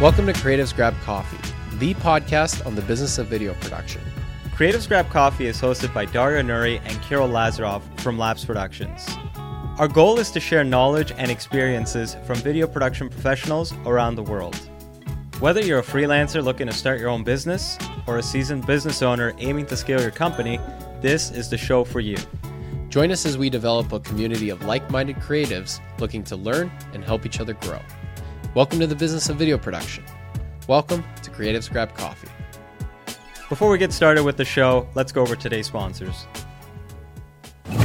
Welcome to Creatives Grab Coffee, the podcast on the business of video production. Creatives Grab Coffee is hosted by Dario Nuri and Kirill Lazarov from Labs Productions. Our goal is to share knowledge and experiences from video production professionals around the world. Whether you're a freelancer looking to start your own business or a seasoned business owner aiming to scale your company, this is the show for you. Join us as we develop a community of like minded creatives looking to learn and help each other grow. Welcome to the business of video production. Welcome to Creatives Grab Coffee. Before we get started with the show, let's go over today's sponsors. Do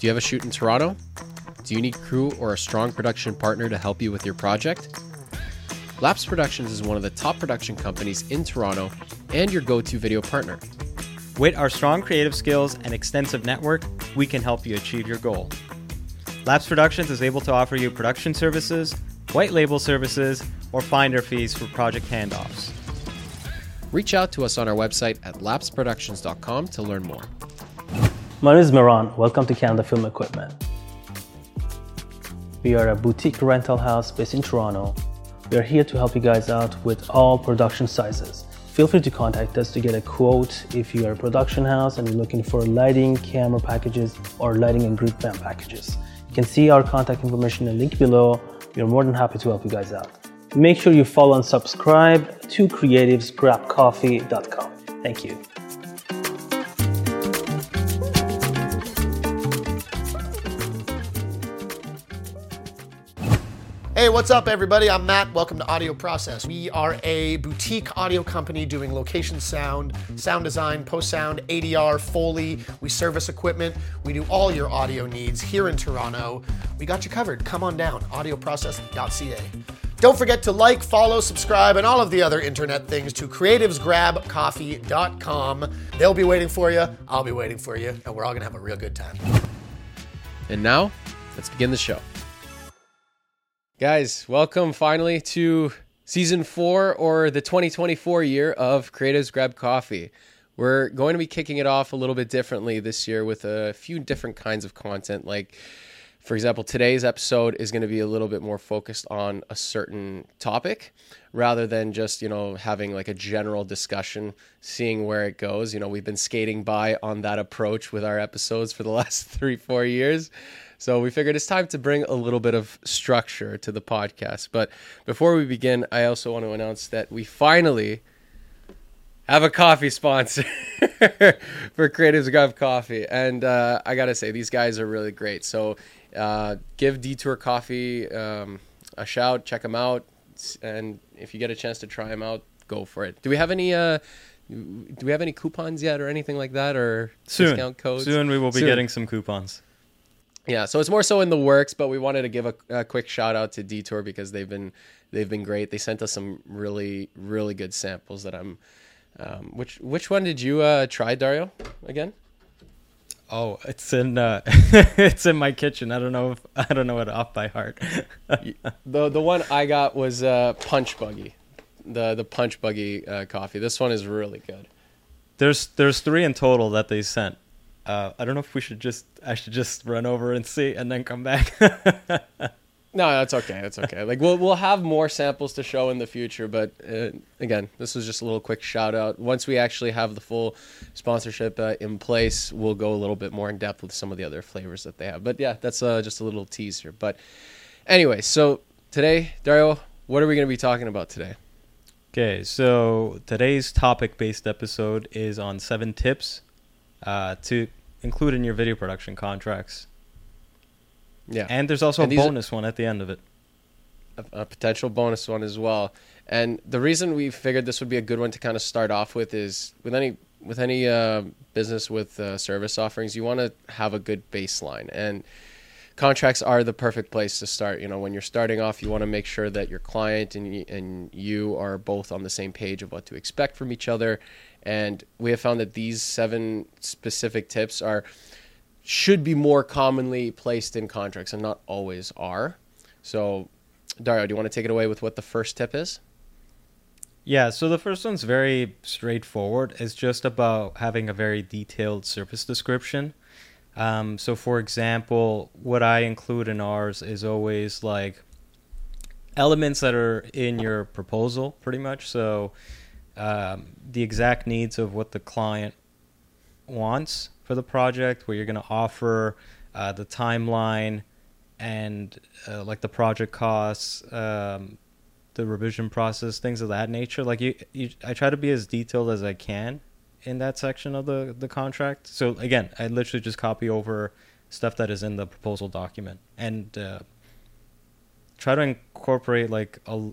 you have a shoot in Toronto? Do you need crew or a strong production partner to help you with your project? Laps Productions is one of the top production companies in Toronto and your go to video partner. With our strong creative skills and extensive network, we can help you achieve your goal. Labs Productions is able to offer you production services, white label services, or finder fees for project handoffs. Reach out to us on our website at lapsproductions.com to learn more. My name is Miran. Welcome to Canada Film Equipment. We are a boutique rental house based in Toronto. We are here to help you guys out with all production sizes. Feel free to contact us to get a quote if you are a production house and you're looking for lighting, camera packages, or lighting and grip van packages. You can see our contact information in the link below. We are more than happy to help you guys out. Make sure you follow and subscribe to creativesgrabcoffee.com. Thank you. Hey, what's up, everybody? I'm Matt. Welcome to Audio Process. We are a boutique audio company doing location sound, sound design, post sound, ADR, Foley. We service equipment. We do all your audio needs here in Toronto. We got you covered. Come on down, audioprocess.ca. Don't forget to like, follow, subscribe, and all of the other internet things to creativesgrabcoffee.com. They'll be waiting for you. I'll be waiting for you, and we're all going to have a real good time. And now, let's begin the show. Guys, welcome finally to season four or the 2024 year of Creatives Grab Coffee. We're going to be kicking it off a little bit differently this year with a few different kinds of content. Like, for example, today's episode is going to be a little bit more focused on a certain topic rather than just, you know, having like a general discussion, seeing where it goes. You know, we've been skating by on that approach with our episodes for the last three, four years. So we figured it's time to bring a little bit of structure to the podcast. But before we begin, I also want to announce that we finally have a coffee sponsor for Creatives Grab Coffee. And uh, I got to say, these guys are really great. So uh, give Detour Coffee um, a shout, check them out. And if you get a chance to try them out, go for it. Do we have any. Uh, do we have any coupons yet or anything like that or Soon, discount codes? soon we will be Soon. getting some coupons. Yeah, so it's more so in the works, but we wanted to give a, a quick shout out to Detour because they've been they've been great. They sent us some really really good samples that I'm. Um, which which one did you uh, try, Dario? Again? Oh, it's in uh, it's in my kitchen. I don't know if I don't know it off by heart. The the one I got was uh, Punch Buggy, the the Punch Buggy uh, coffee. This one is really good. there's there's three in total that they sent. Uh, I don't know if we should just I should just run over and see and then come back. No, that's okay. That's okay. like we'll we'll have more samples to show in the future, but uh, again, this was just a little quick shout out. Once we actually have the full sponsorship uh, in place, we'll go a little bit more in depth with some of the other flavors that they have. But yeah, that's uh, just a little teaser. But anyway, so today, Dario, what are we going to be talking about today? okay, so today's topic-based episode is on seven tips uh, to include in your video production contracts, Yeah, and there's also And a these are- bonus one at the end of it. a, a potential bonus one as well. And the reason we figured this would be a good one to kind of start off with is with any with any uh, business with uh, service offerings, you want to have a good baseline, and contracts are the perfect place to start. You know, when you're starting off, you want to make sure that your client and and you are both on the same page of what to expect from each other. And we have found that these seven specific tips are should be more commonly placed in contracts and not always are. So, Dario, do you want to take it away with what the first tip is? Yeah, so the first one's very straightforward. It's just about having a very detailed service description. Um, so, for example, what I include in ours is always like elements that are in your proposal, pretty much. So um, the exact needs of what the client wants for the project, where you're going to offer, uh, the timeline, and uh, like the project costs, um, the revision process, things of that nature. Like you, you, I try to be as detailed as I can in that section of the the contract. So again, I literally just copy over stuff that is in the proposal document and uh, try to incorporate like a.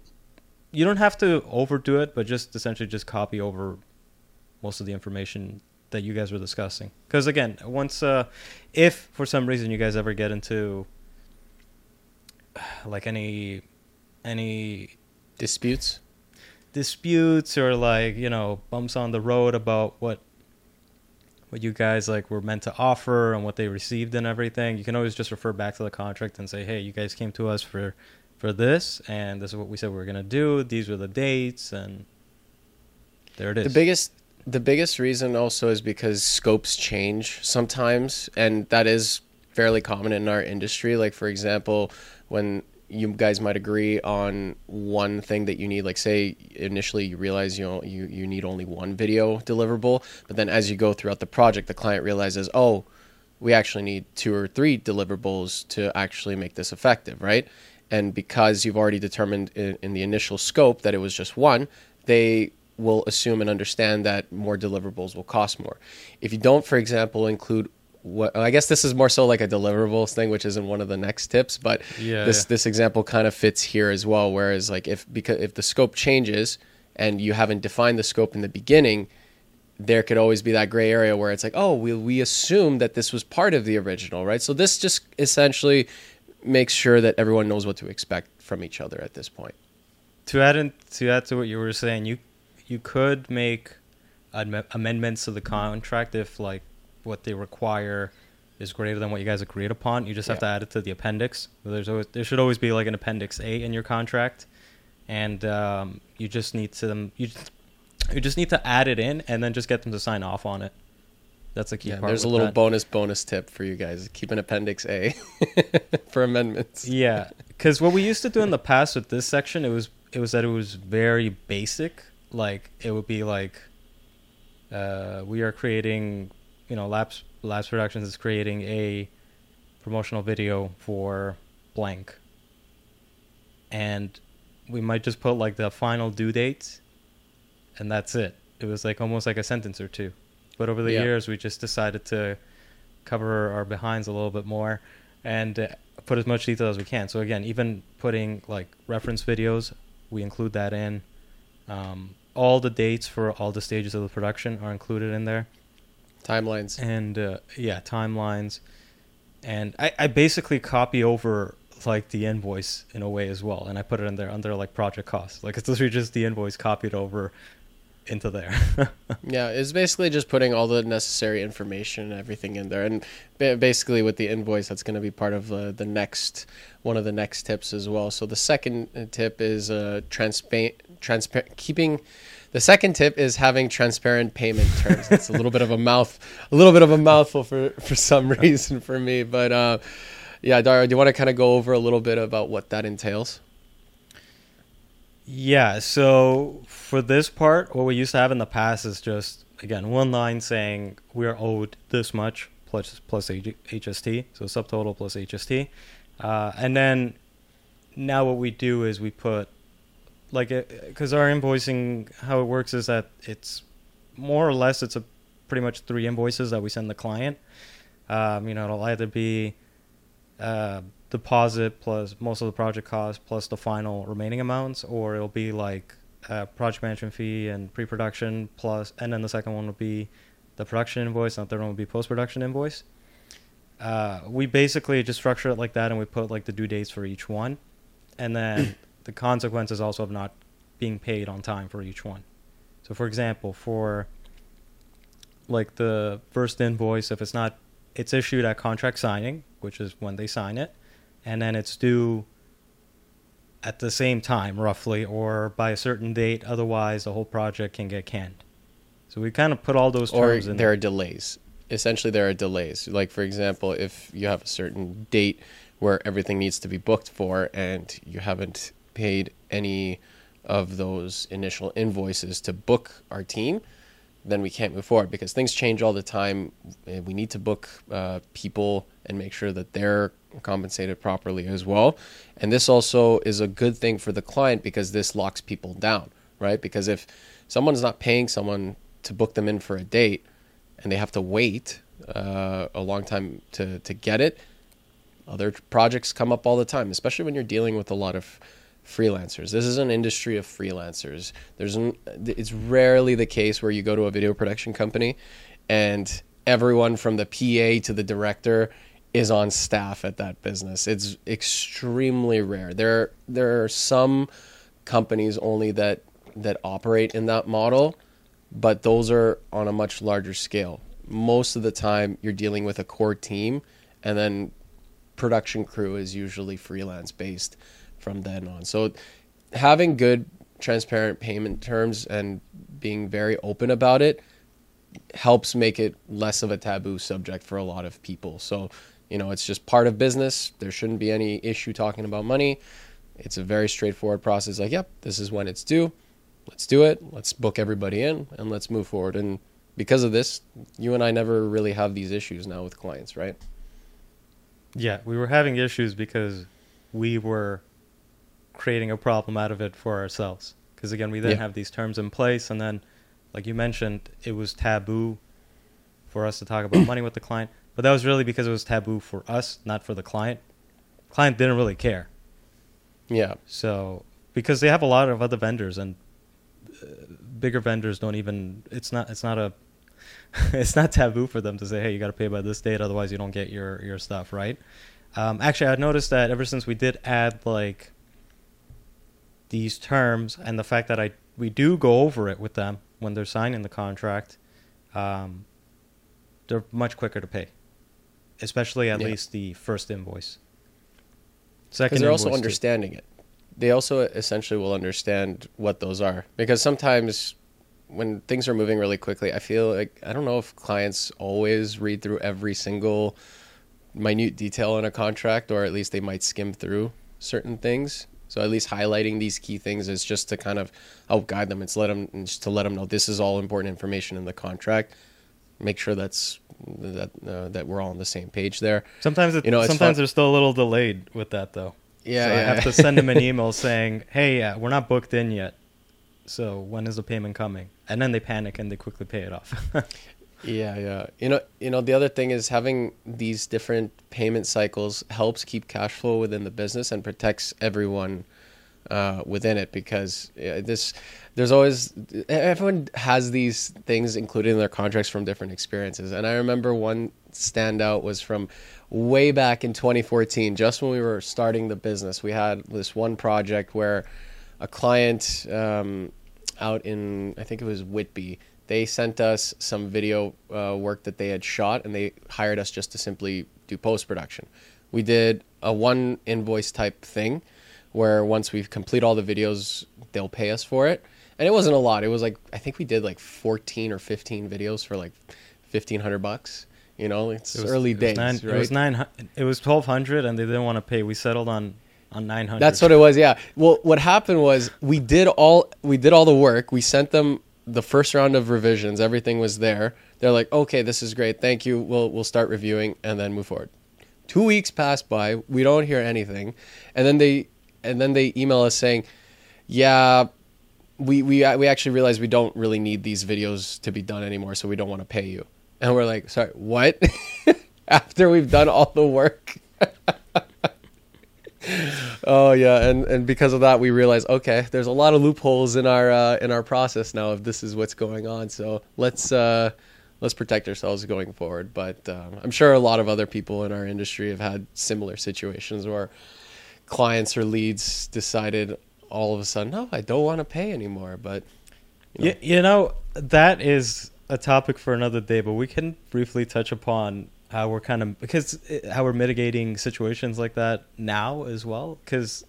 You don't have to overdo it, but just essentially just copy over most of the information that you guys were discussing. Because again, once uh, if for some reason you guys ever get into like any any Disputes. disputes or like you know bumps on the road about what what you guys like were meant to offer and what they received and everything you can always just refer back to the contract and say hey you guys came to us for for this and this is what we said we were going to do. These were the dates and there it is. The biggest the biggest reason also is because scopes change sometimes and that is fairly common in our industry. Like for example when you guys might agree on one thing that you need like say initially you realize you know you, you need only one video deliverable but then as you go throughout the project the client realizes oh we actually need two or three deliverables to actually make this effective right and because you've already determined in, in the initial scope that it was just one they will assume and understand that more deliverables will cost more. If you don't, for example, include what I guess this is more so like a deliverables thing, which isn't one of the next tips, but Yeah, this yeah. this example kind of fits here as well. Whereas like if because if the scope changes and you haven't defined the scope in the beginning, there could always be that gray area where it's like, oh, we we assume that this was part of the original, right? So this just essentially makes sure that everyone knows what to expect from each other at this point. to add in, to add to what you were saying, you you could make am- amendments to the contract if like what they require is greater than what you guys agreed upon. You just have Yeah. to add it to the appendix. There's always there should always be like an appendix A in your contract, and um, you just need to you just, you just need to add it in and then just get them to sign off on it. That's a key Yeah, part. there's a little that. bonus bonus tip for you guys. Keep an appendix A for amendments. Yeah, because what we used to do in the past with this section, it was it was that it was very basic. Like it would be like, uh, we are creating, you know, Labs Labs Productions is creating a promotional video for blank, and we might just put like the final due date, and that's it. It was like almost like a sentence or two, but over the Yeah. years we just decided to cover our behinds a little bit more and uh, put as much detail as we can. So again, even putting like reference videos, we include that in. Um, all the dates for all the stages of the production are included in there, Timelines. and uh, yeah, timelines. And I, I basically copy over like the invoice in a way as well, and I put it in there under like project costs. Like it's literally just the invoice copied over into there. Yeah, it's basically just putting all the necessary information and everything in there, and basically with the invoice, that's going to be part of uh, the next one of the next tips as well. So the second uh, tip is uh, transparent, transparent, keeping. The second tip is having transparent payment terms. It's a little bit of a mouth, a little bit of a mouthful for for some reason for me, but uh, yeah, Dario, do you want to kind of go over a little bit about what that entails? Yeah, so for this part, what we used to have in the past is just again one line saying we are owed this much plus plus HST, so subtotal plus HST, uh, and then now what we do is we put like because our invoicing how it works is that it's more or less it's a pretty much three invoices that we send the client. Um, you know, it'll either be uh, deposit plus most of the project cost plus the final remaining amounts, or it'll be like uh, project management fee and pre-production plus, and then the second one will be the production invoice, and the third one will be post-production invoice. Uh, we basically just structure it like that, and we put like the due dates for each one, and then the consequences also of not being paid on time for each one. So, for example, for like the first invoice, if it's not, it's issued at contract signing, which is when they sign it, and then it's due at the same time, roughly, or by a certain date. Otherwise, the whole project can get canned. So we kind of put all those or terms in there are delays. Essentially, there are delays. Like for example, if you have a certain date where everything needs to be booked for, and you haven't paid any of those initial invoices to book our team, then we can't move forward because things change all the time. Uh, We need to book uh, people and make sure that they're compensated properly as well. And this also is a good thing for the client because this locks people down, right? Because if someone's not paying someone to book them in for a date and they have to wait uh, a long time to, to get it, other projects come up all the time, especially when you're dealing with a lot of freelancers. This is an industry of freelancers. There's an, it's rarely the case where you go to a video production company and everyone from the PA to the director is on staff at that business. It's extremely rare. There there are some companies only that that operate in that model, but those are on a much larger scale. Most of the time you're dealing with a core team and then production crew is usually freelance based from then on. So having good transparent payment terms and being very open about it helps make it less of a taboo subject for a lot of people. So, you know, it's just part of business. There shouldn't be any issue talking about money. It's a very straightforward process. Like, yep, this is when it's due. Let's do it. Let's book everybody in and let's move forward. And because of this, you and I never really have these issues now with clients, right? Yeah, we were having issues because we were creating a problem out of it for ourselves. Because again, we didn't Yeah. have these terms in place, and then, like you mentioned, it was taboo for us to talk about money with the client. But that was really because it was taboo for us, not for the client. Client didn't really care. Yeah. So because they have a lot of other vendors and uh, bigger vendors don't even it's not it's not a it's not taboo for them to say hey you got to pay by this date otherwise you don't get your your stuff right um, actually i noticed that ever since we did add like these terms and the fact that i we do go over it with them when they're signing the contract um, they're much quicker to pay especially at Yeah. least the first invoice because second they're also too. understanding it. They also essentially will understand what those are because sometimes when things are moving really quickly, I feel like I don't know if clients always read through every single minute detail in a contract, or at least they might skim through certain things. So at least highlighting these key things is just to kind of help guide them. It's let them just to let them know this is all important information in the contract. Make sure that's that uh, that we're all on the same page there. Sometimes it, You know, it's sometimes they're still a little delayed with that though. Yeah, so I have to send them an email saying, "Hey, uh, we're not booked in yet. So when is the payment coming?" And then they panic and they quickly pay it off. Yeah, yeah. You know, you know, the other thing is having these different payment cycles helps keep cash flow within the business and protects everyone uh, within it because this there's always everyone has these things included in their contracts from different experiences. And I remember one standout was from way back in 2014, just when we were starting the business. We had this one project where a client um, out in I think it was Whitby. They sent us some video uh, work that they had shot, and they hired us just to simply do post production. We did a one invoice type thing, where once we complete all the videos, they'll pay us for it, and it wasn't a lot. It was like I think we did like 14 or 15 videos for like 1500 bucks. You know, it's It was- early it was days, nine- right? It was nine. It was twelve hundred, and they didn't want to pay. We settled on on nine hundred. That's what it was. Yeah. Well, what happened was we did all we did all the work. We sent them the first round of revisions. Everything was there. They're like, "Okay, this is great. Thank you. We'll we'll start reviewing and then move forward." Two weeks pass by. We don't hear anything, and then they and then they email us saying, "Yeah." We, we we actually realized we don't really need these videos to be done anymore, so we don't want to pay you. And we're like, sorry, what? After we've done all the work. Oh yeah, and and because of that, we realized okay, there's a lot of loopholes in our uh, in our process now. If this is what's going on, so let's uh, let's protect ourselves going forward. But um, I'm sure a lot of other people in our industry have had similar situations where clients or leads decided all of a sudden, no, I don't want to pay anymore. But You, you know, that is a topic for another day, but we can briefly touch upon how we're kind of because how we're mitigating situations like that now as well. Because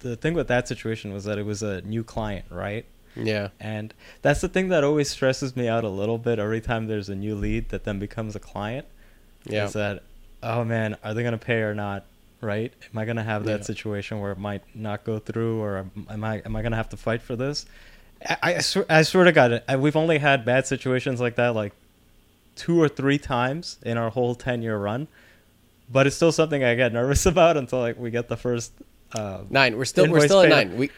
the thing with that situation was that it was a new client, right? yeah, And that's the thing that always stresses me out a little bit every time there's a new lead that then becomes a client. yeah, Is that, oh man, are they going to pay or not? right? Am I gonna have that Yeah. situation where it might not go through, or am- am I am I gonna have to fight for this? I, I, swear, I swear to God, I, we've only had bad situations like that like two or three times in our whole ten year run, but it's still something I get nervous about until like we get the first. Uh, Nine. We're still we're still at nine. We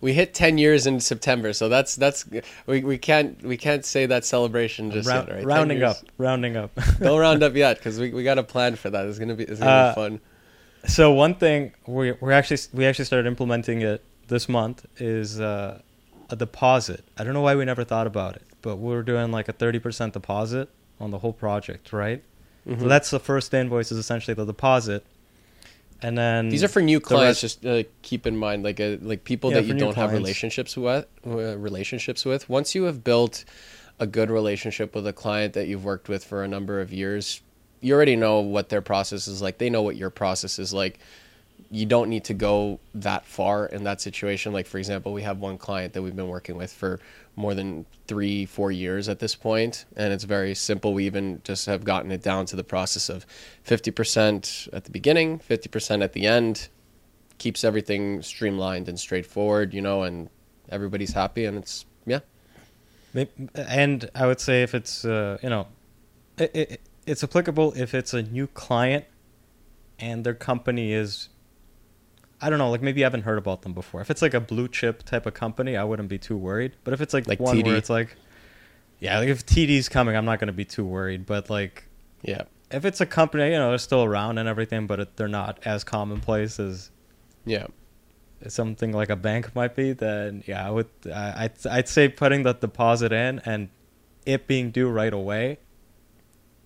we hit ten years in September, so that's that's we, we can't we can't say that celebration just round- yet, right? rounding up, rounding up. Don't round up yet because we, we got a plan for that. It's gonna be it's gonna Uh, be fun. So one thing we we're actually we actually started implementing it this month is uh, a deposit. I don't know why we never thought about it, but we're doing like a thirty percent deposit on the whole project, right? Mm-hmm. So that's the first invoice is essentially the deposit, and then These are for new clients. rest- just uh, keep in mind, like uh, like people Yeah, that you don't have relationships with. Uh, relationships with. Once you have built a good relationship with a client that you've worked with for a number of years, you already know what their process is like. They know what your process is like. You don't need to go that far in that situation. Like for example, we have one client that we've been working with for more than three, four years at this point, and it's very simple. We even just have gotten it down to the process of fifty percent at the beginning, fifty percent at the end, keeps everything streamlined and straightforward, you know, and everybody's happy, and it's yeah, And I would say if it's uh, you know, it, it, it's applicable if it's a new client, and their company is, I don't know, like maybe you haven't heard about them before. If it's like a blue chip type of company, I wouldn't be too worried. But if it's like, Like one TD. where it's like, yeah, like if TD's coming, I'm not gonna be too worried. But like yeah, if it's a company, you know, they're still around and everything, but it, they're not as commonplace as yeah. something like a bank might be, then yeah, I would. I, I'd I'd say putting the deposit in and it being due right away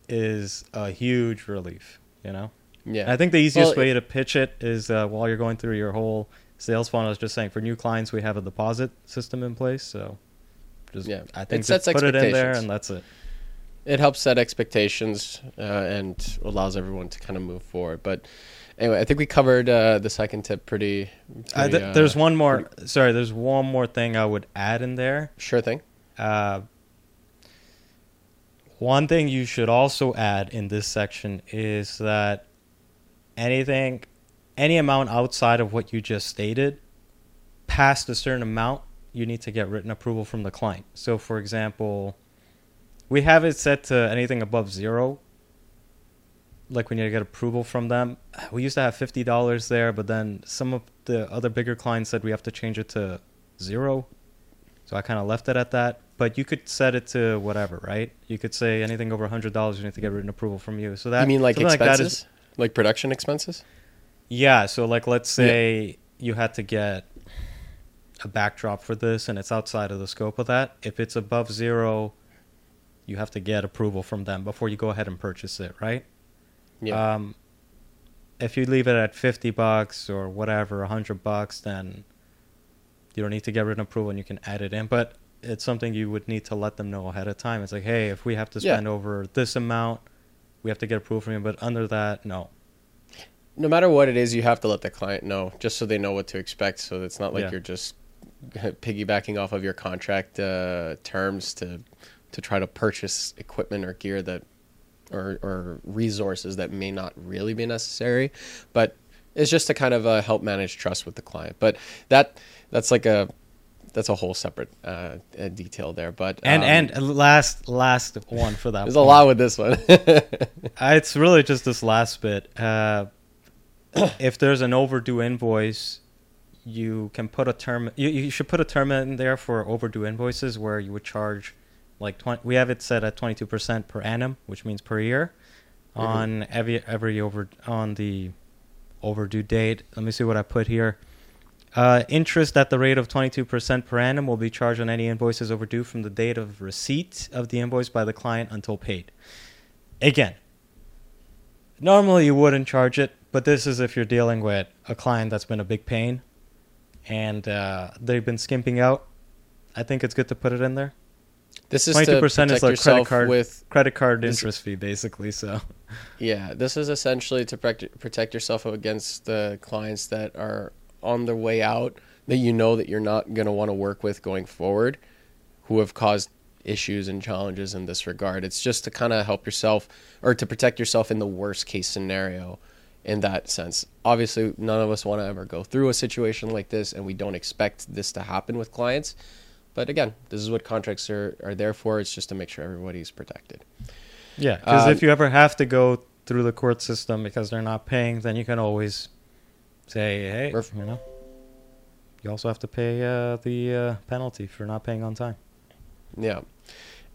is a huge relief. You know, Yeah, And I think the easiest Well, way to pitch it is uh, while you're going through your whole sales funnel. Is just saying for new clients we have a deposit system in place, so just Yeah. I think It sets put it in there and that's it. it helps set expectations uh, and allows everyone to kind of move forward. But anyway, I think we covered uh, the second tip pretty. Pretty, th- there's uh, one more. Sorry, there's one more thing I would add in there. sure thing. Uh, one thing you should also add in this section is that anything, any amount outside of what you just stated, past a certain amount, you need to get written approval from the client. So, for example, we have it set to anything above zero. Like we need to get approval from them, we used to have fifty dollars there, but then some of the other bigger clients said we have to change it to zero. So I kind of left it at that. But you could set it to whatever, right? You could say anything over hundred dollars, you need to get written approval from you. So that you mean like expenses, that is- like production expenses? yeah. So like, let's say you had to get a backdrop for this, and it's outside of the scope of that. If it's above zero, you have to get approval from them before you go ahead and purchase it, right? Yeah, Um, if you leave it at fifty bucks or whatever, hundred bucks, then you don't need to get written approval and you can add it in. But it's something you would need to let them know ahead of time. It's like, hey, if we have to Yeah. spend over this amount, we have to get approval from you. But under that, no. no matter what it is, you have to let the client know just so they know what to expect. So it's not like Yeah. you're just piggybacking off of your contract uh, terms to to try to purchase equipment or gear that or or resources that may not really be necessary, but it's just to kind of uh, help manage trust with the client. But that that's like a that's a whole separate uh, uh, detail there. But And um, and last last one for that. there's a lot with this one. Uh, It's really just this last bit. Uh, if there's an overdue invoice, you can put a term. You, you should put a term in there for overdue invoices where you would charge, like twenty. We have it set at twenty two percent per annum, which means per year, on every every over on the overdue date. Let me see what I put here. Uh, interest at the rate of 22% per annum will be charged on any invoices overdue from the date of receipt of the invoice by the client until paid. Again, normally you wouldn't charge it, but this is if you're dealing with a client that's been a big pain and uh, they've been skimping out. I think it's good to put it in there. this is 22% to is like credit card with credit card This- interest fee, basically. So Yeah, this is essentially to protect yourself against the clients that are on their way out that you know that you're not going to want to work with going forward, who have caused issues and challenges in this regard. It's just to kind of help yourself or to protect yourself in the worst case scenario. in that sense. Obviously, none of us want to ever go through a situation like this, and we don't expect this to happen with clients. But again, this is what contracts are, are there for. It's just to make sure everybody's protected. Yeah, because Um, if you ever have to go through the court system because they're not paying, then you can always say, hey, Perf- you know, you also have to pay uh, the uh, penalty for not paying on time. Yeah.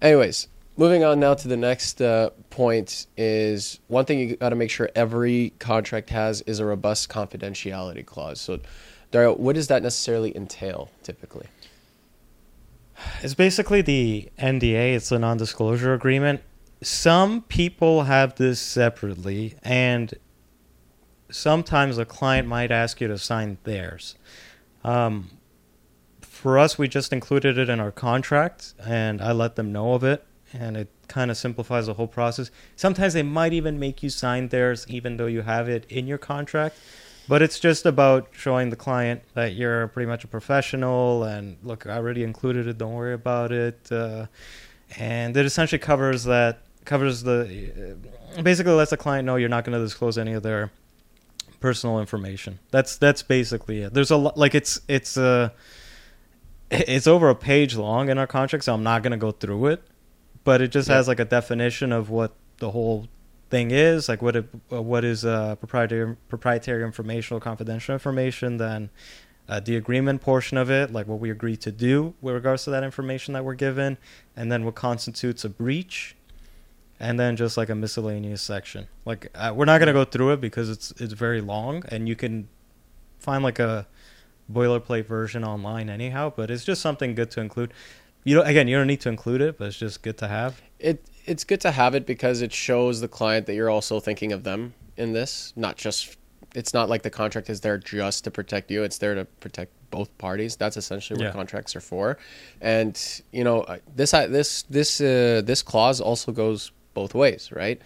Anyways, moving on now to the next uh, point is one thing you got to make sure every contract has is a robust confidentiality clause. So, Dario, what does that necessarily entail typically? It's basically the NDA. It's a non-disclosure agreement. Some people have this separately, and sometimes a client might ask you to sign theirs. Um, for us, we just included it in our contract, and I let them know of it, and it kind of simplifies the whole process. Sometimes they might even make you sign theirs, even though you have it in your contract. But it's just about showing the client that you're pretty much a professional, and look, I already included it. Don't worry about it. Uh, and it essentially covers that covers the basically lets the client know you're not going to disclose any of their personal information. That's that's basically it. There's a lot like it's it's uh it's over a page long in our contract, so I'm not going to go through it. But it just Yeah. has like a definition of what the whole thing is, like what it, uh, what is uh, proprietary proprietary information or confidential information. Then uh, the agreement portion of it, like what we agree to do with regards to that information that we're given, and then what constitutes a breach, and then just like a miscellaneous section. Like uh, we're not gonna go through it because it's it's very long, and you can find like a boilerplate version online anyhow. But it's just something good to include. You know, again, you don't need to include it, but it's just good to have. It it's good to have it because it shows the client that you're also thinking of them in this, not just it's not like the contract is there just to protect you, it's there to protect both parties. That's essentially what Yeah. contracts are for. And you know, uh, this this this uh, this clause also goes both ways, right?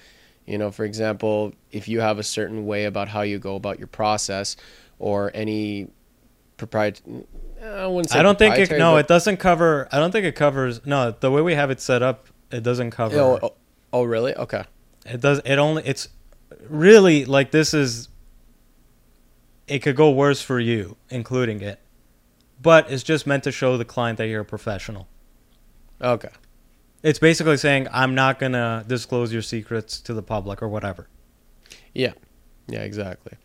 You know, for example, if you have a certain way about how you go about your process or any proprietary I, wouldn't say I don't think it. No, it doesn't cover. I don't think it covers. No, the way we have it set up, it doesn't cover. Oh, oh, oh, really? Okay. It does. It only. It's really like this is. It could go worse for you, including it, but it's just meant to show the client that you're a professional. Okay. It's basically saying I'm not gonna disclose your secrets to the public or whatever. Yeah, yeah, exactly.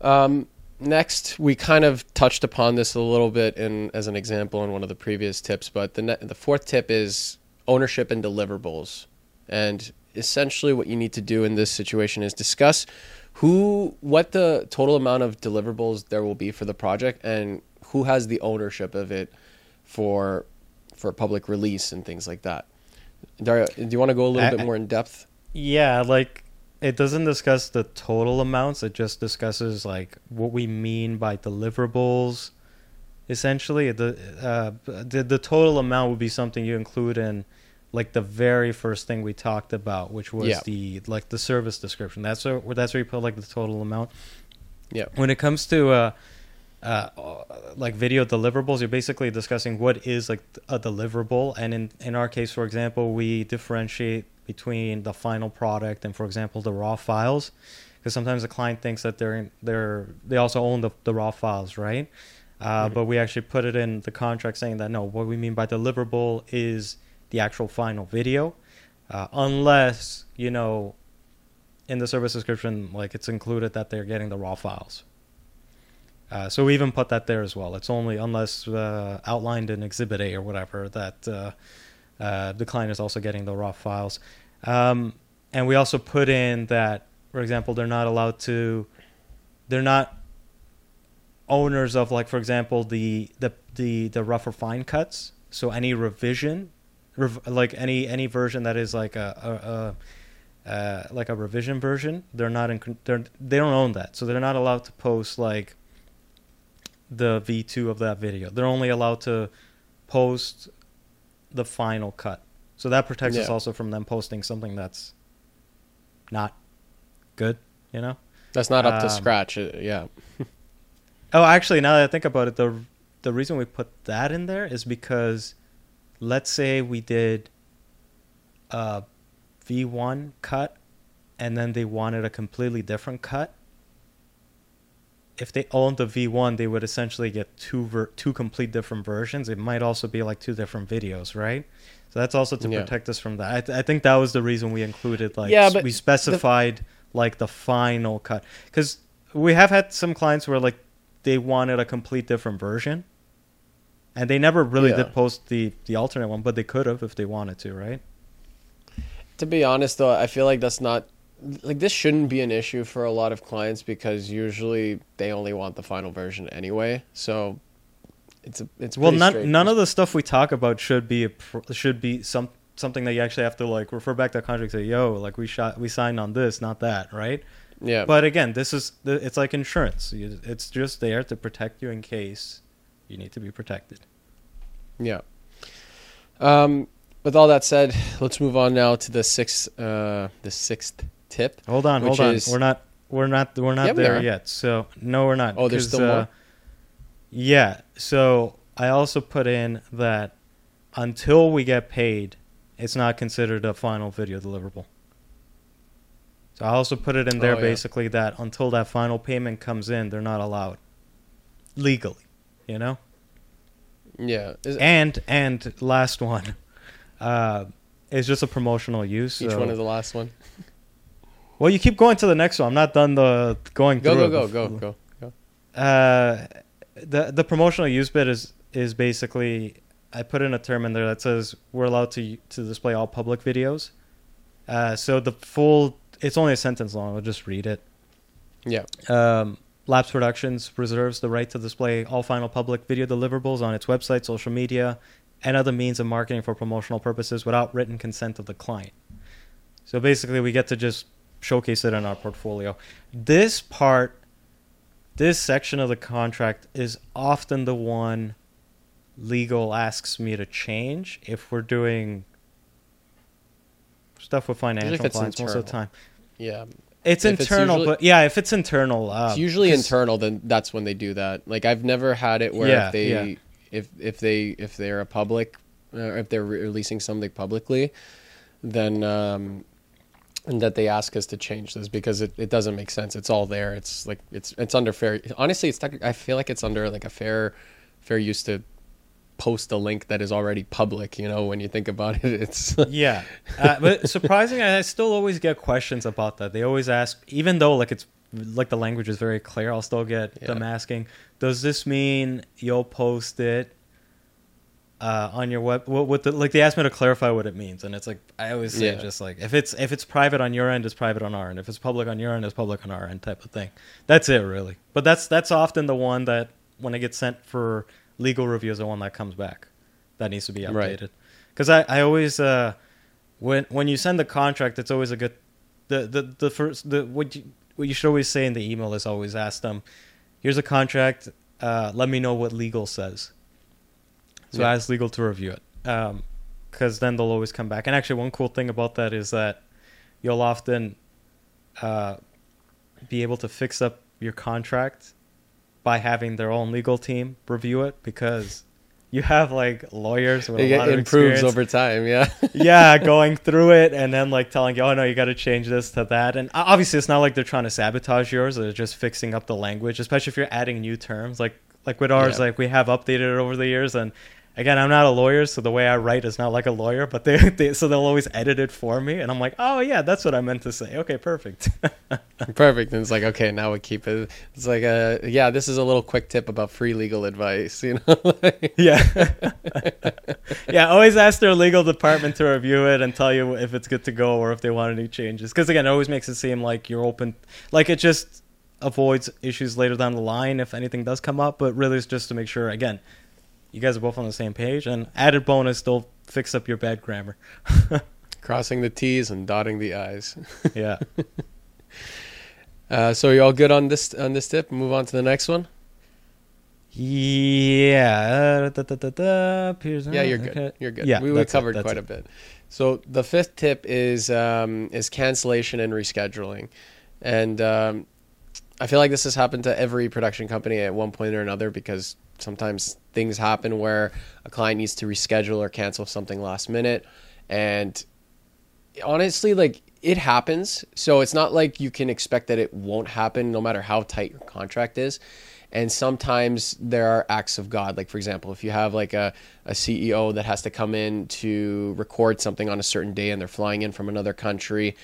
Um, next, we kind of touched upon this a little bit in as an example in one of the previous tips, but the ne- the fourth tip is ownership and deliverables, and essentially what you need to do in this situation is discuss who what the total amount of deliverables there will be for the project and who has the ownership of it for for public release and things like that. Dario, do you want to go a little I- bit more in depth? Yeah, like it doesn't discuss the total amounts. It just discusses like what we mean by deliverables. Essentially, the uh, the the total amount would be something you include in like the very first thing we talked about, which was Yeah. the like the service description. That's where that's where you put like the total amount. Yeah. When it comes to uh, uh, like video deliverables, you're basically discussing what is like a deliverable, and in in our case, for example, we differentiate between the final product and, for example, the raw files, because sometimes the client thinks that they're in, they're they also own the, the raw files, right? Uh, But we actually put it in the contract saying that no, what we mean by deliverable is the actual final video, uh, unless you know in the service description, like it's included that they're getting the raw files. Uh, so we even put that there as well. It's only unless uh, outlined in Exhibit A or whatever that uh, uh, the client is also getting the raw files. Um, and we also put in that, for example, they're not allowed to, they're not owners of, like, for example, the the the, the rough or fine cuts. So any revision, rev- like any any version that is like a, a, a uh, like a revision version, they're not in. They're, they don't own that, so they're not allowed to post like the V2 of that video. They're only allowed to post the final cut. So that protects us also from them posting something that's not good, you know? That's not up to Um, scratch. uh, yeah. Oh, actually, now that I think about it, the the reason we put that in there is because let's say we did a V1 cut and then they wanted a completely different cut if they owned the V1, they would essentially get two ver- two complete different versions. It might also be like two different videos, right? So that's also to Yeah. protect us from that. I, th- I think that was the reason we included like Yeah, but we specified like the final cut because we have had some clients where like they wanted a complete different version, and they never really Yeah. did post the the alternate one, but they could have if they wanted to, right? To be honest, though, I feel like that's not like this shouldn't be an issue for a lot of clients because usually they only want the final version anyway. So it's a, it's Well, none none of the stuff we talk about should be a should be some something that you actually have to like refer back to contract. and Say, yo, like we shot we signed on this, not that, right? yeah. But again, this is the- it's like insurance. It's just there to protect you in case you need to be protected. Yeah. Um, with all that said, let's move on now to the sixth, uh, the sixth tip. Hold on, hold on. is- We're not we're not we're not Yeah, there yet. So no, we're not. Oh, there's still more? uh, Yeah. So I also put in that until we get paid, it's not considered a final video deliverable. So I also put it in there Oh, yeah. basically that until that final payment comes in, they're not allowed legally. You know. Yeah. Is, And and last one, uh, is just a promotional use. each so- one is the last one. Well, you keep going to the next one. I'm not done the going Go, through. go, it go, before- go, go, go. uh, the the promotional use bit is is basically I put in a term in there that says we're allowed to to display all public videos. Uh, so the full it's only a sentence long. I'll just read it. Yeah. Um, Labs Productions reserves the right to display all final public video deliverables on its website, social media, and other means of marketing for promotional purposes without written consent of the client. So basically, we get to just showcase it in our portfolio. This part, this section of the contract is often the one legal asks me to change if we're doing stuff with financial it's clients most of the time. Yeah. It's If it's internal, usually- but yeah, if it's internal, uh, It's usually internal. Then that's when they do that. Like I've never had it where Yeah, if they, yeah. if if they if they're a public, or if they're re- releasing something publicly, then um, and that they ask us to change this because it, it doesn't make sense. It's all there. It's like it's it's under fair. Honestly, it's I feel like it's under like a fair fair use to post a link that is already public. You know, when you think about it, it's yeah, uh, but surprisingly, I still always get questions about that. They always ask, even though like it's like the language is very clear, I'll still get them Yeah. asking, "Does this mean you'll post it uh, on your web?" What, what the, like they ask me to clarify what it means, and it's like I always say, Yeah. just like if it's if it's private on your end, it's private on our end. If it's public on your end, it's public on our end, type of thing. That's it, really. But that's that's often the one that when it gets sent for legal review is the one that comes back that needs to be updated because I, I always uh when when you send the contract it's always a good the the, the first the what you what you should always say in the email is always ask them here's a contract uh let me know what legal says so Yeah. ask legal to review it um because then they'll always come back and actually one cool thing about that is that you'll often uh be able to fix up your contract by having their own legal team review it because you have like lawyers with a lot of improves over time. Yeah. yeah, going through it and then like telling you, oh no, you got to change this to that. And obviously, it's not like they're trying to sabotage yours. They're just fixing up the language, especially if you're adding new terms. Like like with ours, Yeah. like we have updated it over the years. And again, I'm not a lawyer, so the way I write is not like a lawyer. But they, they so they'll always edit it for me, and I'm like, oh yeah, that's what I meant to say. Okay, perfect. Perfect. And it's like, okay, now we keep it. It's like, uh, yeah, this is a little quick tip about free legal advice. You know, yeah, yeah. Always ask their legal department to review it and tell you if it's good to go or if they want any changes. Because again, it always makes it seem like you're open, like it just avoids issues later down the line if anything does come up. But really, it's just to make sure again, you guys are both on the same page. And added bonus, they'll fix up your bad grammar. crossing the T's and dotting the I's. yeah. Uh, so you all good on this on this tip? Move on to the next one. Yeah. da, da, da, Yeah, you're good. okay. You're good. Yeah, we, we that's it, covered quite it. a bit. So the fifth tip is um, is cancellation and rescheduling, and um, I feel like this has happened to every production company at one point or another because sometimes things happen where a client needs to reschedule or cancel something last minute, and honestly, like it happens. So it's not like you can expect that it won't happen no matter how tight your contract is. And sometimes there are acts of God. Like, for example, if you have like a, a CEO that has to come in to record something on a certain day and they're flying in from another country,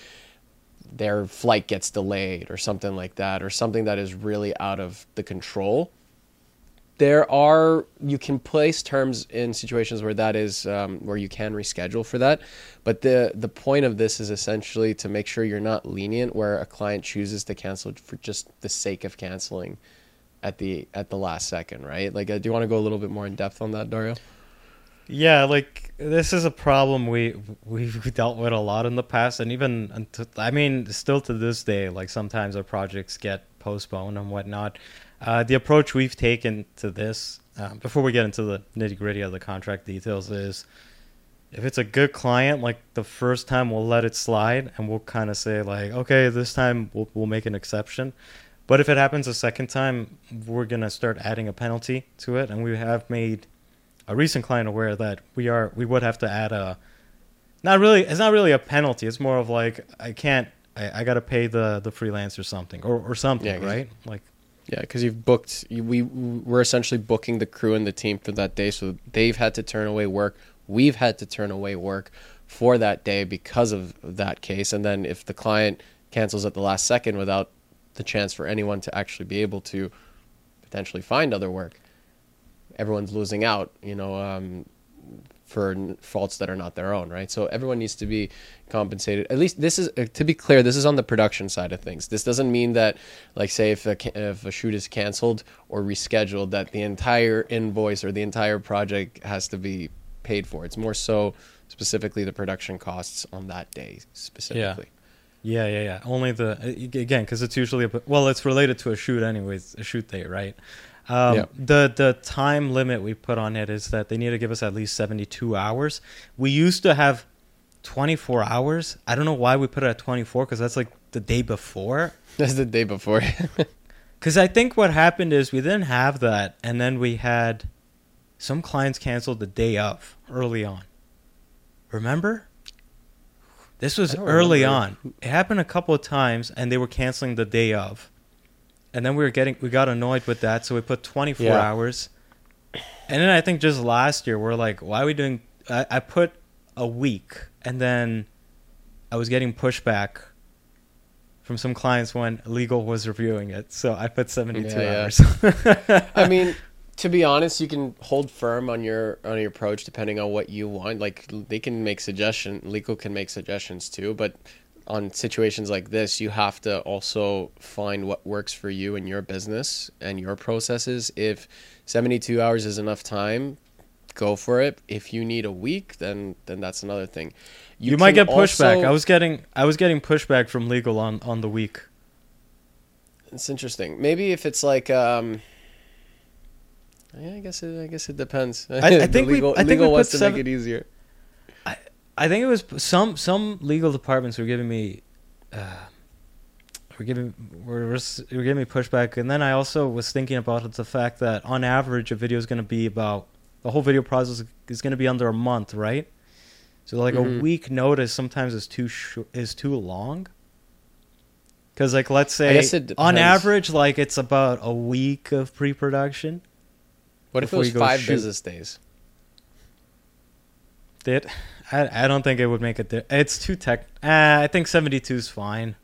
their flight gets delayed or something like that, or something that is really out of the control there are you can place terms in situations where that is um, where you can reschedule for that but the the point of this is essentially to make sure you're not lenient where a client chooses to cancel for just the sake of canceling at the at the last second right? Like uh, do you want to go a little bit more in depth on that dario? Yeah like this is a problem we we've dealt with a lot in the past and even until, i mean still to this day like sometimes our projects get postponed and whatnot uh, the approach we've taken to this, uh, before we get into the nitty gritty of the contract details, is if it's a good client, like the first time we'll let it slide and we'll kind of say like, okay, this time we'll, we'll make an exception. But if it happens a second time, we're gonna start adding a penalty to it, and we have made a recent client aware that we are we would have to add a not really it's not really a penalty. It's more of like I can't I, I got to pay the the freelancer something or or something, Yeah, right? Like Yeah, because you've booked. We we're essentially booking the crew and the team for that day, so they've had to turn away work. We've had to turn away work for that day because of that case. And then if the client cancels at the last second without the chance for anyone to actually be able to potentially find other work, everyone's losing out. You know, um, for faults that are not their own, right? So everyone needs to be compensated. At least this is uh, to be clear. This is on the production side of things. This doesn't mean that, like, say if a if a shoot is canceled or rescheduled, that the entire invoice or the entire project has to be paid for. It's more so specifically the production costs on that day specifically. Yeah, yeah, yeah. Only the uh, again because it's usually a, well, it's related to a shoot anyways, a shoot day, right? Um, Yeah. The the time limit we put on it is that they need to give us at least seventy two hours. We used to have twenty four hours. I don't know why we put it at twenty four because that's like the day before. That's the day before. Because I think what happened is we didn't have that, and then we had some clients canceled the day of early on. Remember? This was early remember. on. It happened a couple of times, and they were canceling the day of. And then we were getting we got annoyed with that, so we put 24 Yeah. hours. And then I think just last year we're like, why are we doing? I, I put a week, and then I was getting pushback from some clients when legal was reviewing it. So I put 72 Yeah, yeah. hours. I mean, to be honest, you can hold firm on your on your approach depending on what you want. Like they can make suggestion, legal can make suggestions too, but on situations like this, you have to also find what works for you and your business and your processes. If 72 hours is enough time, go for it. If you need a week, then then that's another thing. you, might get pushback. also- I was getting I was getting pushback from legal on on the week. It's interesting. Maybe if it's like um yeah, I guess it I guess it depends. I- I think we- legal, I think legal we wants put to make it easier. I think it was some some legal departments were giving me, uh, were giving were, were giving me pushback, and then I also was thinking about the fact that on average a video is going to be about the whole video process is going to be under a month, right? So like Mhm. a week notice sometimes is too sh- is too long. Because like let's say on average like it's about a week of pre-production. What if it was five shoot. business days? Did I? I don't think it would make a di- It's too tech. Uh, I think seventy two is fine.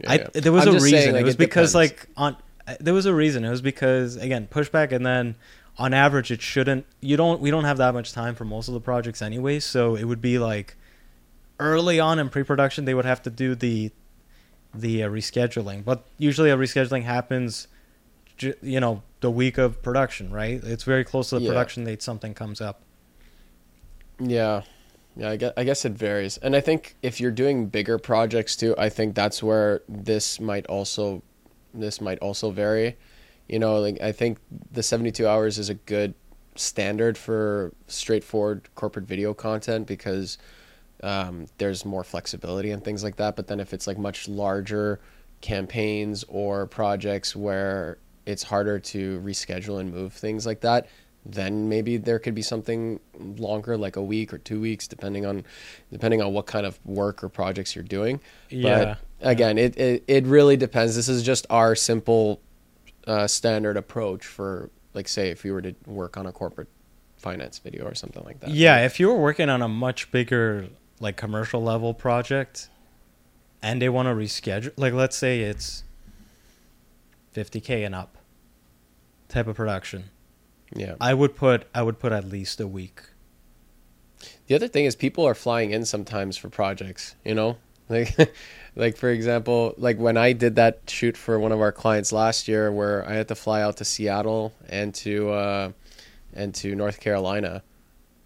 Yeah, I, there was I'm a reason. saying, like, it was it because depends. like on uh, there was a reason. It was because again pushback, and then on average it shouldn't. You don't. We don't have that much time for most of the projects anyway. So it would be like early on in pre-production they would have to do the the uh, rescheduling. But usually a rescheduling happens, ju- you know, the week of production. Right? It's very close to the Yeah. production date. Something comes up. Yeah. Yeah, I guess, I guess it varies. And I think if you're doing bigger projects too, I think that's where this might also this might also vary. You know, like I think the 72 hours is a good standard for straightforward corporate video content because um, there's more flexibility and things like that. But then if it's like much larger campaigns or projects where it's harder to reschedule and move things like that, then maybe there could be something longer, like a week or two weeks, depending on depending on what kind of work or projects you're doing. Yeah. But again, it, it it really depends. This is just our simple uh, standard approach for like say if you were to work on a corporate finance video or something like that. Yeah, if you were working on a much bigger like commercial level project and they want to reschedule like let's say it's 50k and up type of production. Yeah. I would put I would put at least a week. The other thing is people are flying in sometimes for projects, you know? Like like for example, like when I did that shoot for one of our clients last year where I had to fly out to Seattle and to uh and to North Carolina.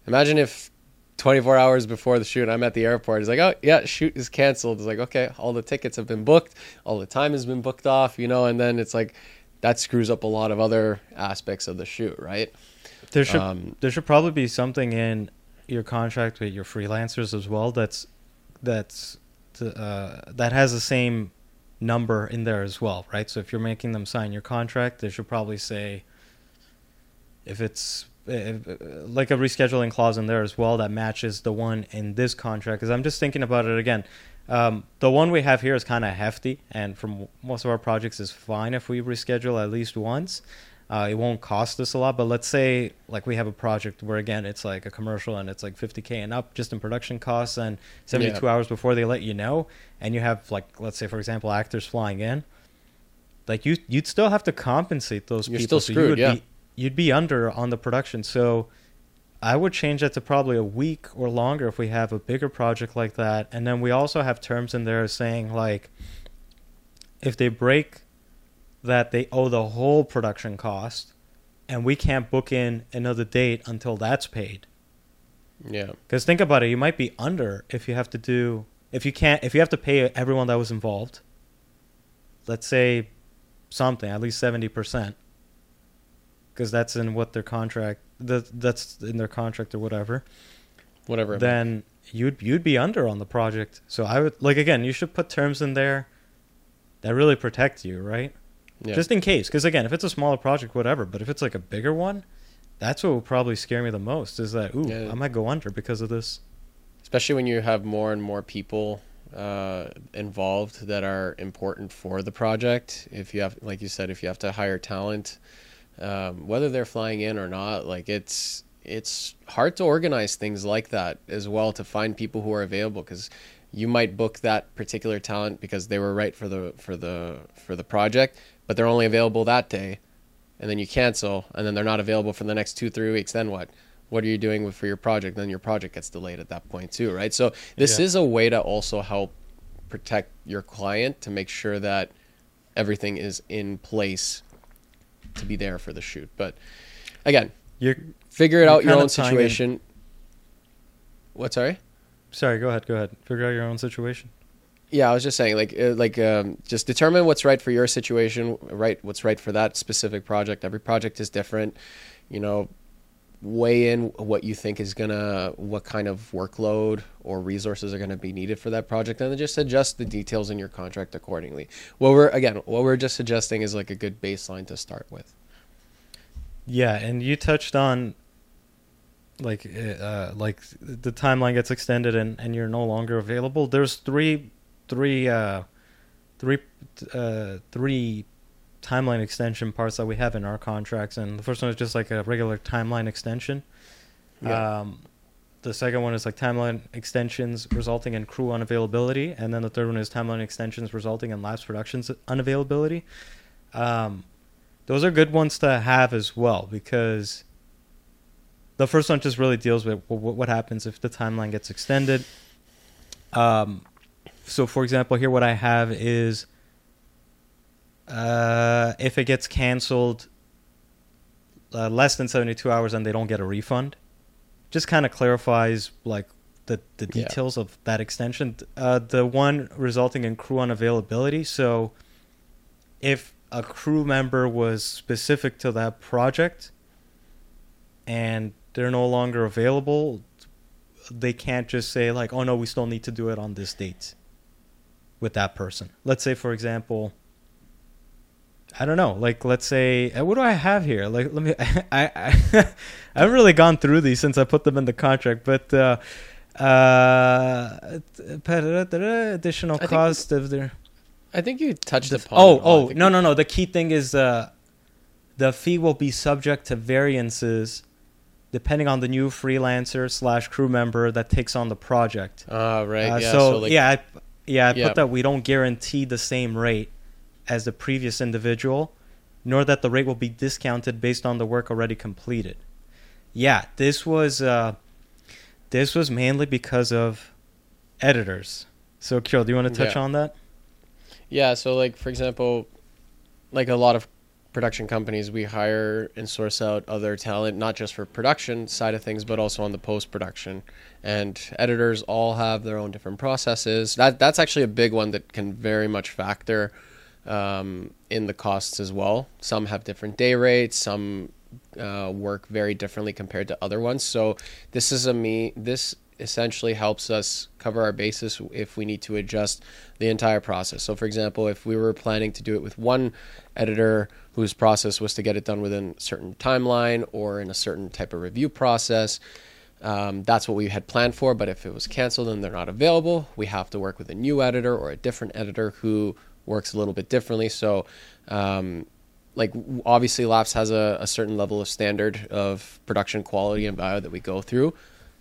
Imagine if 24 hours before the shoot I'm at the airport. It's like, "Oh, yeah, shoot is canceled." It's like, "Okay, all the tickets have been booked, all the time has been booked off, you know?" And then it's like that screws up a lot of other aspects of the shoot, right? There should Um, there should probably be something in your contract with your freelancers as well that's that's uh, that has the same number in there as well, right? So if you're making them sign your contract, they should probably say if it's if, like a rescheduling clause in there as well that matches the one in this contract. Because I'm just thinking about it again. Um, the one we have here is kind of hefty, and from most of our projects is fine if we reschedule at least once. Uh, it won't cost us a lot, but let's say like we have a project where again it's like a commercial and it's like 50k and up just in production costs, and 72 Yeah. hours before they let you know, and you have like let's say for example actors flying in, like you you'd still have to compensate those You're people. still so you would yeah. be you'd be under on the production. So I would change that to probably a week or longer if we have a bigger project like that. And then we also have terms in there saying like if they break that they owe the whole production cost and we can't book in another date until that's paid. Yeah. Cuz think about it, you might be under if you have to do if you can't if you have to pay everyone that was involved. Let's say something, at least 70% because that's in what their contract that that's in their contract or whatever Whatever. then you'd you'd be under on the project so i would like again you should put terms in there that really protect you right yeah. just in case because again if it's a smaller project whatever but if it's like a bigger one that's what will probably scare me the most is that ooh Yeah. i might go under because of this especially when you have more and more people uh, involved that are important for the project. If you have, like you said, if you have to hire talent, um, whether they're flying in or not, like it's it's hard to organize things like that as well to find people who are available because you might book that particular talent because they were right for the for the for the project, but they're only available that day, and then you cancel, and then they're not available for the next two three weeks. Then what? What are you doing with, for your project? Then your project gets delayed at that point too, right? So this Yeah. is a way to also help protect your client to make sure that everything is in place to be there for the shoot. But again, you're figure it out your own tying in- situation. What? Sorry. sorry go ahead go ahead figure out your own situation Yeah, I was just saying, like, uh, like, um, just determine what's right for your situation, right? What's right for that specific project. Every project is different. You know, weigh in what you think is gonna, what kind of workload or resources are gonna be needed for that project, and then just adjust the details in your contract accordingly. What we're again, what we're just suggesting is like a good baseline to start with. Yeah, and you touched on like uh, like the timeline gets extended and, and you're no longer available. There's three three uh, three uh, three timeline extension parts that we have in our contracts, and the first one is just like a regular timeline extension. Yeah. Um, the second one is like timeline extensions resulting in crew unavailability, and then the third one is timeline extensions resulting in lapse productions unavailability. Um, those are good ones to have as well because the first one just really deals with wh- wh- what happens if the timeline gets extended. Um, so, for example, here what I have is uh, if it gets canceled uh, less than 72 hours and they don't get a refund, just kind of clarifies like the, the Yeah. details of that extension. Uh, the one resulting in crew unavailability. So, if a crew member was specific to that project and they're no longer available, they can't just say like, "Oh no, we still need to do it on this date." With that person, let's say, for example, I don't know. Like, let's say, uh, what do I have here? Like, let me. I I, I haven't really gone through these since I put them in the contract, but uh, uh, additional I think- cost of their. I think you touched The, upon. oh, it oh, no, no, no. The key thing is uh, the fee will be subject to variances depending on the new freelancer slash crew member that takes on the project. Ah, right. Uh, yeah. so, So, like, yeah, I, yeah, I Yeah. put that we don't guarantee the same rate as the previous individual, nor that the rate will be discounted based on the work already completed. Yeah, this was uh, this was mainly because of editors. So, Kirill, do you want to touch Yeah. on that? Yeah, so like for example, like a lot of production companies, we hire and source out other talent, not just for production side of things, but also on the post production. And editors all have their own different processes. That that's actually a big one that can very much factor um, in the costs as well. Some have different day rates. Some uh, work very differently compared to other ones. So this is a me. This essentially helps us cover our basis if we need to adjust the entire process. So, for example, if we were planning to do it with one editor whose process was to get it done within a certain timeline or in a certain type of review process, um, that's what we had planned for. But if it was canceled and they're not available, we have to work with a new editor or a different editor who works a little bit differently. So, um, like obviously Lapse has a, a certain level of standard of production quality and bio that we go through,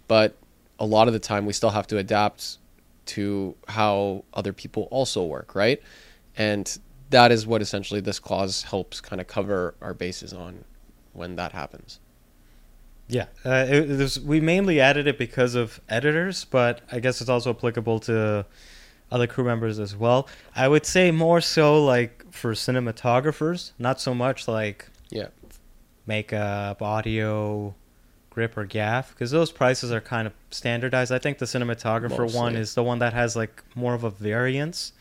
but a lot of the time we still have to adapt to how other people also work, right? And that is what essentially this clause helps kind of cover our bases on when that happens. Yeah, uh, it, it was, we mainly added it because of editors, but I guess it's also applicable to other crew members as well. I would say more so like for cinematographers, not so much like Yeah. makeup, audio, grip, or gaff, because those prices are kind of standardized. I think the cinematographer one is the one that has like more of a variance.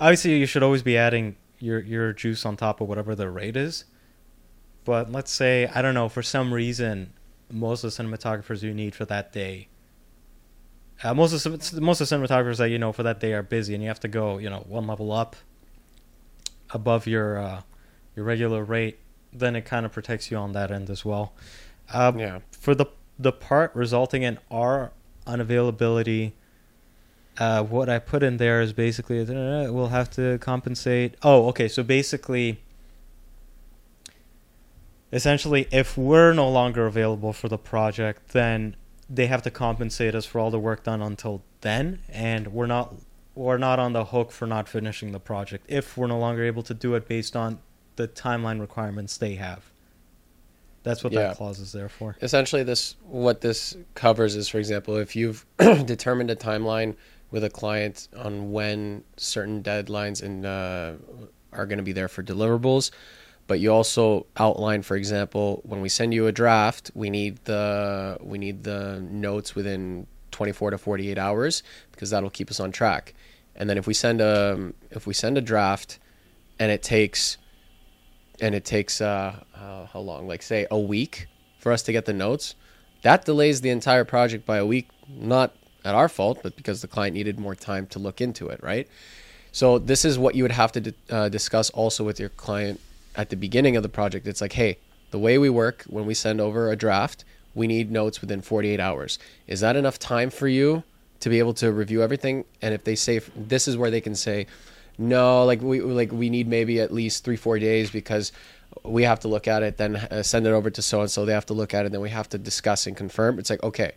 Obviously, you should always be adding your your juice on top of whatever the rate is. But let's say I don't know for some reason most of the cinematographers you need for that day. Uh, most of the, most of the cinematographers that you know for that day are busy, and you have to go you know one level up above your uh, your regular rate. Then it kind of protects you on that end as well. Uh, Yeah. for the the part resulting in our unavailability, uh, what I put in there is basically uh, we'll have to compensate. Oh, okay. So basically, essentially, if we're no longer available for the project, then they have to compensate us for all the work done until then, and we're not we're not on the hook for not finishing the project if we're no longer able to do it based on the timeline requirements they have. That's what Yeah. that clause is there for. essentially this what this covers is for example if you've determined a timeline with a client on when certain deadlines and uh, are going to be there for deliverables but you also outline for example when we send you a draft we need the we need the notes within 24 to 48 hours because that'll keep us on track and then if we send a if we send a draft and it takes and it takes uh, uh, how long? Like say a week for us to get the notes. That delays the entire project by a week, not at our fault, but because the client needed more time to look into it, right? So this is what you would have to uh, discuss also with your client at the beginning of the project. It's like, hey, the way we work when we send over a draft, we need notes within 48 hours. Is that enough time for you to be able to review everything? And if they say this is where they can say, no, like we like we need maybe at least three four days because we have to look at it, then uh, send it over to so and so. They have to look at it, then we have to discuss and confirm. It's like okay,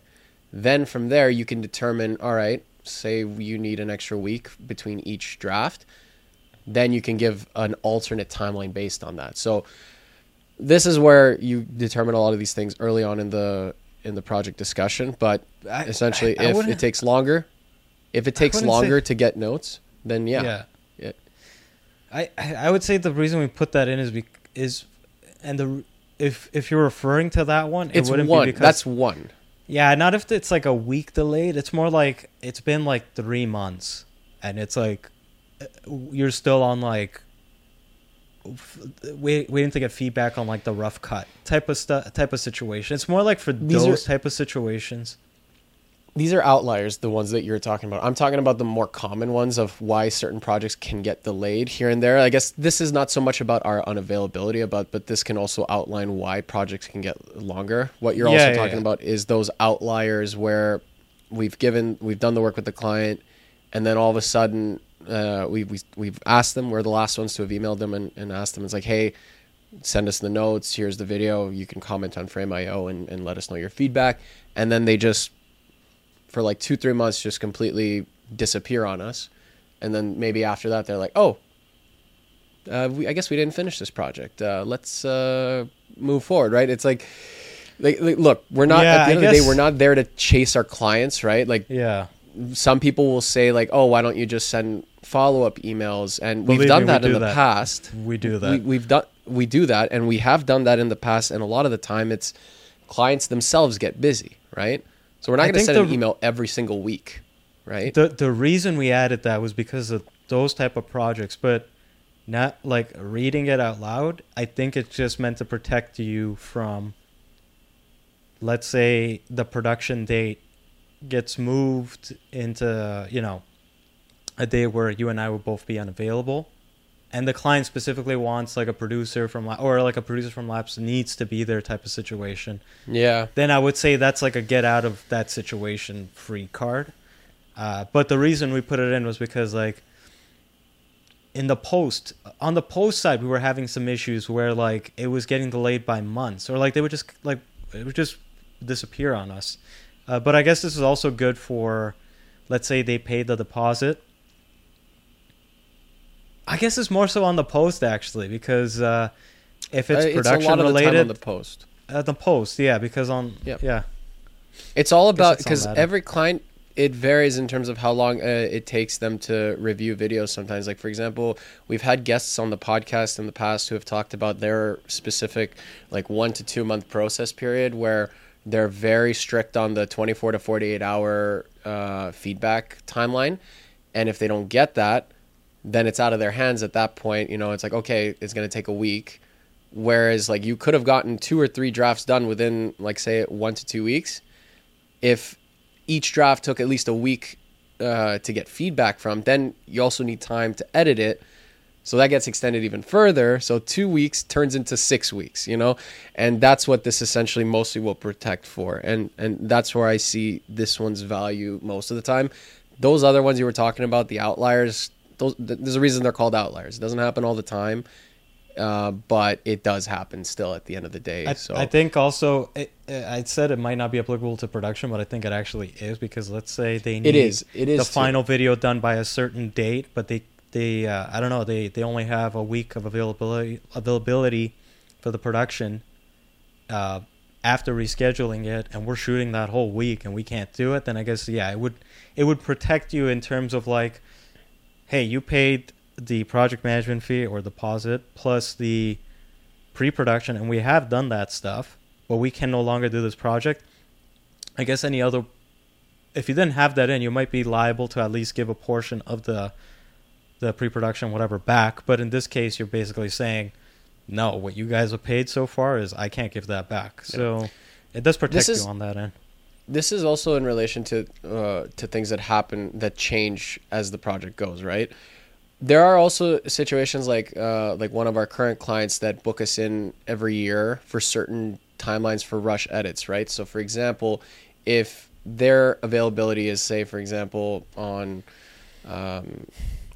then from there you can determine. All right, say you need an extra week between each draft, then you can give an alternate timeline based on that. So this is where you determine a lot of these things early on in the in the project discussion. But I- essentially, I- I if it takes longer, if it takes wouldn't say- longer to get notes, then yeah. yeah. Yeah. I I would say the reason we put that in is bec- is and the if if you're referring to that one, it It's wouldn't one. be because That's one. yeah, not if it's like a week delayed. It's more like it's been like three months, and it's like you're still on like wait, waiting to get feedback on like the rough cut type of stuff type of situation. It's more like for These those are- type of situations. these are outliers, the ones that you're talking about. I'm talking about the more common ones of why certain projects can get delayed here and there. I guess this is not so much about our unavailability about, but this can also outline why projects can get longer. What you're Yeah, also yeah, talking yeah. about is those outliers where we've given, we've done the work with the client, and then all of a sudden uh, we, we we've asked them. We're the last ones to have emailed them and, and asked them. It's like, hey, send us the notes. Here's the video. You can comment on Frame.io and, and let us know your feedback. And then they just, for like two, three months, just completely disappear on us. And then maybe after that, they're like, oh, uh, we, I guess we didn't finish this project. Uh, let's uh, move forward, right? It's like, like, like, look, we're not, Yeah, at the I end of the day, we're not there to chase our clients, right? Like, Yeah. some people will say like, "Oh, why don't you just send follow-up emails?" And Believe we've done me, we that in do the that. past. We do that. We, we've done we do that, and we have done that in the past. And a lot of the time, it's clients themselves get busy, right? So we're not going to send an email every single week, right? the the reason we added that was because of those type of projects but not like reading it out loud i think it's just meant to protect you from let's say the production date gets moved into you know a day where you and i would both be unavailable and the client specifically wants like a producer from La- or like a producer from Lapse needs to be there type of situation yeah, then I would say that's like a get out of that situation free card. Uh, but the reason we put it in was because like in the post on the post side we were having some issues where like it was getting delayed by months or like they would just like it would just disappear on us. Uh, but I guess this is also good for let's say they paid the deposit. I guess it's more so on the post actually because uh, if it's Uh, production a lot of the time related on the post. at the post, yeah, because on Yep. yeah, It's all about because every client it varies in terms of how long uh, it takes them to review videos. Sometimes, like for example, we've had guests on the podcast in the past who have talked about their specific like one to two month process period where they're very strict on the 24 to 48 hour uh, feedback timeline, and if they don't get that, then it's out of their hands at that point. You know, it's like okay, it's going to take a week. Whereas like you could have gotten two or three drafts done within like say one to two weeks if each draft took at least a week uh, to get feedback from, then you also need time to edit it. So that gets extended even further. So two weeks turns into six weeks, you know, and that's what this essentially mostly will protect for, and and that's where I see this one's value most of the time. Those other ones you were talking about, the outliers, those there's a reason they're called outliers. It doesn't happen all the time, uh, but it does happen still at the end of the day. I, so I think also it, I said it might not be applicable to production, but I think it actually is because let's say they need it is it is the too. final video done by a certain date, but they they uh, I don't know they they only have a week of availability availability for the production uh, after rescheduling it, and we're shooting that whole week and we can't do it. Then I guess yeah, it would it would protect you in terms of like, hey, you paid the project management fee or deposit plus the pre-production, and we have done that stuff, but we can no longer do this project. I guess any other if you didn't have that in, you might be liable to at least give a portion of the the pre-production whatever back. But in this case, you're basically saying, no, what you guys have paid so far is I can't give that back. So it does protect you on that end. This is also in relation to uh, to things that happen that change as the project goes right? There are also situations like uh, like one of our current clients that book us in every year for certain timelines for rush edits right? So for example if their availability is say for example on um,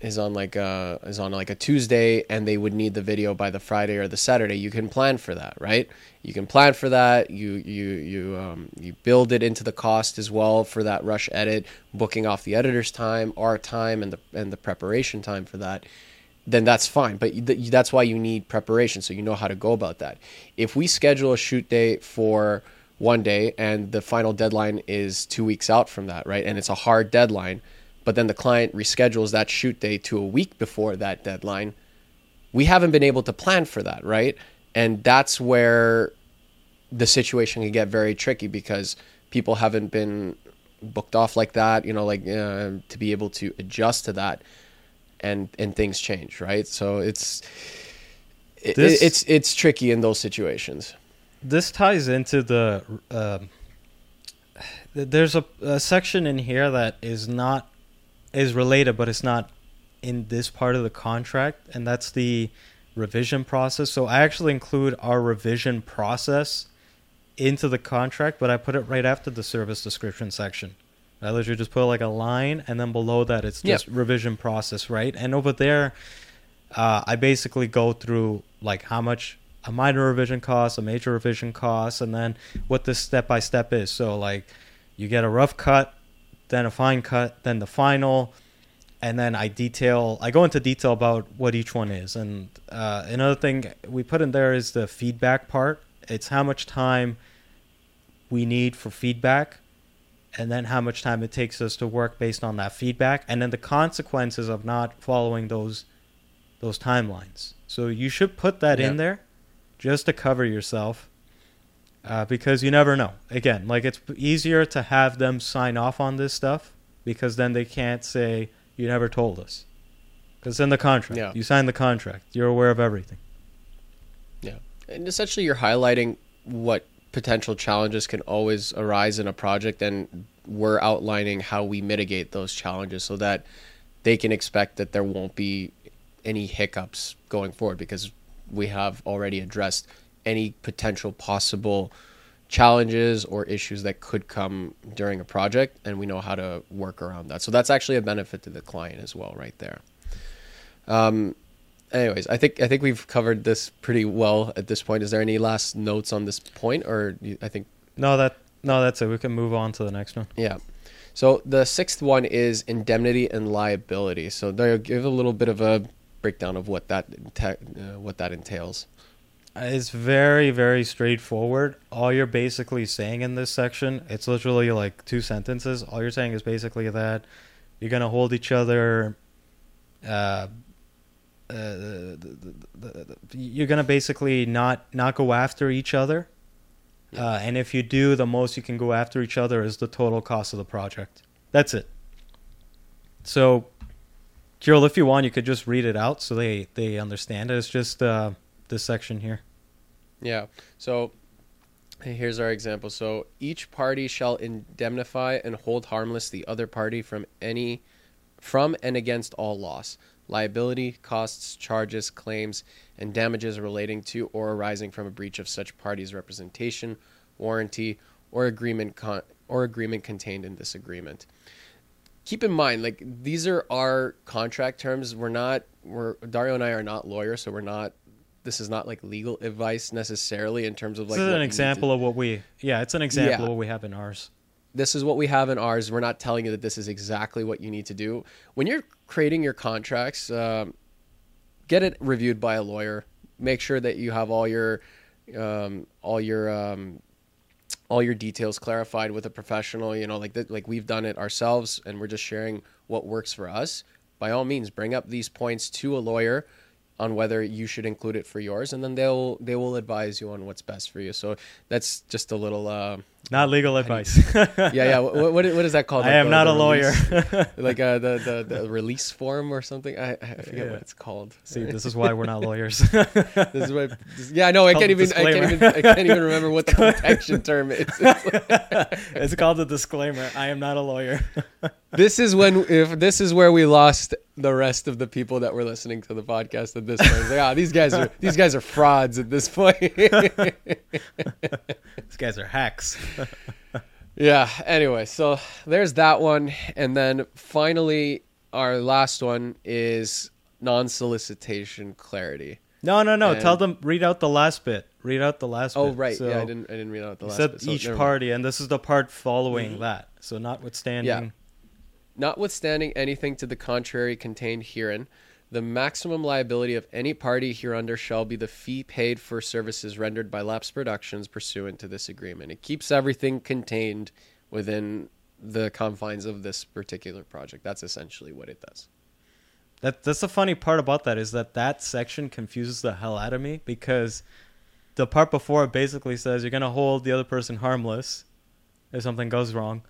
is on like a is on like a Tuesday and they would need the video by the Friday or the Saturday, you can plan for that, right? You can plan for that. You you you um, you build it into the cost as well for that rush edit, booking off the editor's time, our time, and the and the preparation time for that. Then that's fine, but th- that's why you need preparation, so you know how to go about that. If we schedule a shoot day for one day and the final deadline is two weeks out from that, right? And it's a hard deadline but then the client reschedules that shoot day to a week before that deadline. We haven't been able to plan for that right? And that's where the situation can get very tricky because people haven't been booked off like that you know like uh, to be able to adjust to that and and things change right? So it's it, This- it's it's tricky in those situations. This ties into the um th- there's a, a section in here that is not is related, but it's not in this part of the contract, and that's the revision process. So I actually include our revision process into the contract, but I put it right after the service description section. I literally just put like a line, and then below that it's just revision process, right? And over there, uh, I basically go through like how much a minor revision costs, a major revision costs, and then what this step by step is. So like you get a rough cut, then a fine cut, then the final, and then I detail. I go into detail about what each one is. And uh, another thing we put in there is the feedback part. It's how much time we need for feedback and then how much time it takes us to work based on that feedback and then the consequences of not following those those timelines so you should put that in there just to cover yourself uh, because you never know. Again like it's easier to have them sign off on this stuff because then they can't say you never told us. Because in the contract. Yeah. you signed the contract. You're aware of everything. Yeah, And essentially, you're highlighting what potential challenges can always arise in a project, and we're outlining how we mitigate those challenges so that they can expect that there won't be any hiccups going forward because we have already addressed any potential possible challenges or issues that could come during a project and we know how to work around that so that's actually a benefit to the client as well right there um, anyways, I think I think we've covered this pretty well at this point. Is there any last notes on this point, or you, I think no that no that's it we can move on to the next one yeah. So the sixth one is indemnity and liability. So there, give a little bit of a breakdown of what that uh, what that entails. It's very, very straightforward. All you're basically saying in this section, it's literally like two sentences. All you're saying is basically that you're gonna hold each other. Uh, uh, the, the, the, you're gonna basically not not go after each other, uh, and if you do, the most you can go after each other is the total cost of the project. That's it. So, Kirill, if you want, you could just read it out so they they understand it. It's just uh, this section here. Yeah. So here's our example. So each party shall indemnify and hold harmless the other party from any from and against all loss, liability, costs, charges, claims, and damages relating to or arising from a breach of such party's representation, warranty, or agreement con- or agreement contained in this agreement. Keep in mind, like these are our contract terms. We're not. We're Dario and I are not lawyers, so we're not. This is not like legal advice necessarily in terms of like. this is an example of what we yeah it's an example Yeah. of what we have in ours this is what we have in ours. We're not telling you that this is exactly what you need to do. When you're creating your contracts, um, get it reviewed by a lawyer. Make sure that you have all your um, all your um, all your details clarified with a professional. You know, like that, like we've done it ourselves, and we're just sharing what works for us. By all means, bring up these points to a lawyer on whether you should include it for yours, and then they'll they will advise you on what's best for you. So that's just a little. Uh, not legal advice yeah, yeah. What, what, what is that called? i Like am the- not the a lawyer like uh, the, the the release form or something. I, I forget Yeah. what it's called. see this is why we're not lawyers This is what. this- yeah, no, I Called can't even. I can't even. I can't even remember what the protection term is. It's like- it's called a disclaimer i am not a lawyer this is when if this is where we lost the rest of the people that were listening to the podcast at this point. It's like, ah, these guys are these guys are frauds at this point. these guys are hacks Yeah. Anyway, so there's that one, and then finally, our last one is non-solicitation clarity. no no no And- tell them read out the last bit read out the last Oh, bit right. So yeah, I didn't. I didn't read out the last. bit, so each never mind. party and this is the part following mm-hmm. that so notwithstanding Yeah. Notwithstanding anything to the contrary contained herein, the maximum liability of any party hereunder shall be the fee paid for services rendered by Lapse Productions pursuant to this agreement. It keeps everything contained within the confines of this particular project. That's essentially what it does. That that's the funny part about that is that that section confuses the hell out of me because the part before it basically says you're gonna hold the other person harmless if something goes wrong,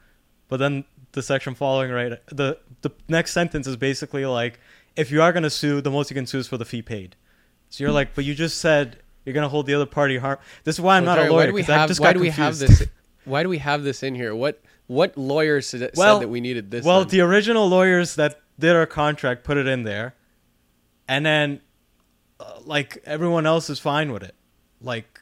but then the section following right the the next sentence is basically like if you are gonna sue, the most you can sue is for the fee paid. So you're like, but you just said you're gonna hold the other party harm. This is why I'm not Dario, a why lawyer. do we have? Why do we have this? why do we have this in here? What what lawyer said, Well- said that we needed this? Well, in? the original lawyers that did our contract put it in there, and then uh, like everyone else is fine with it. Like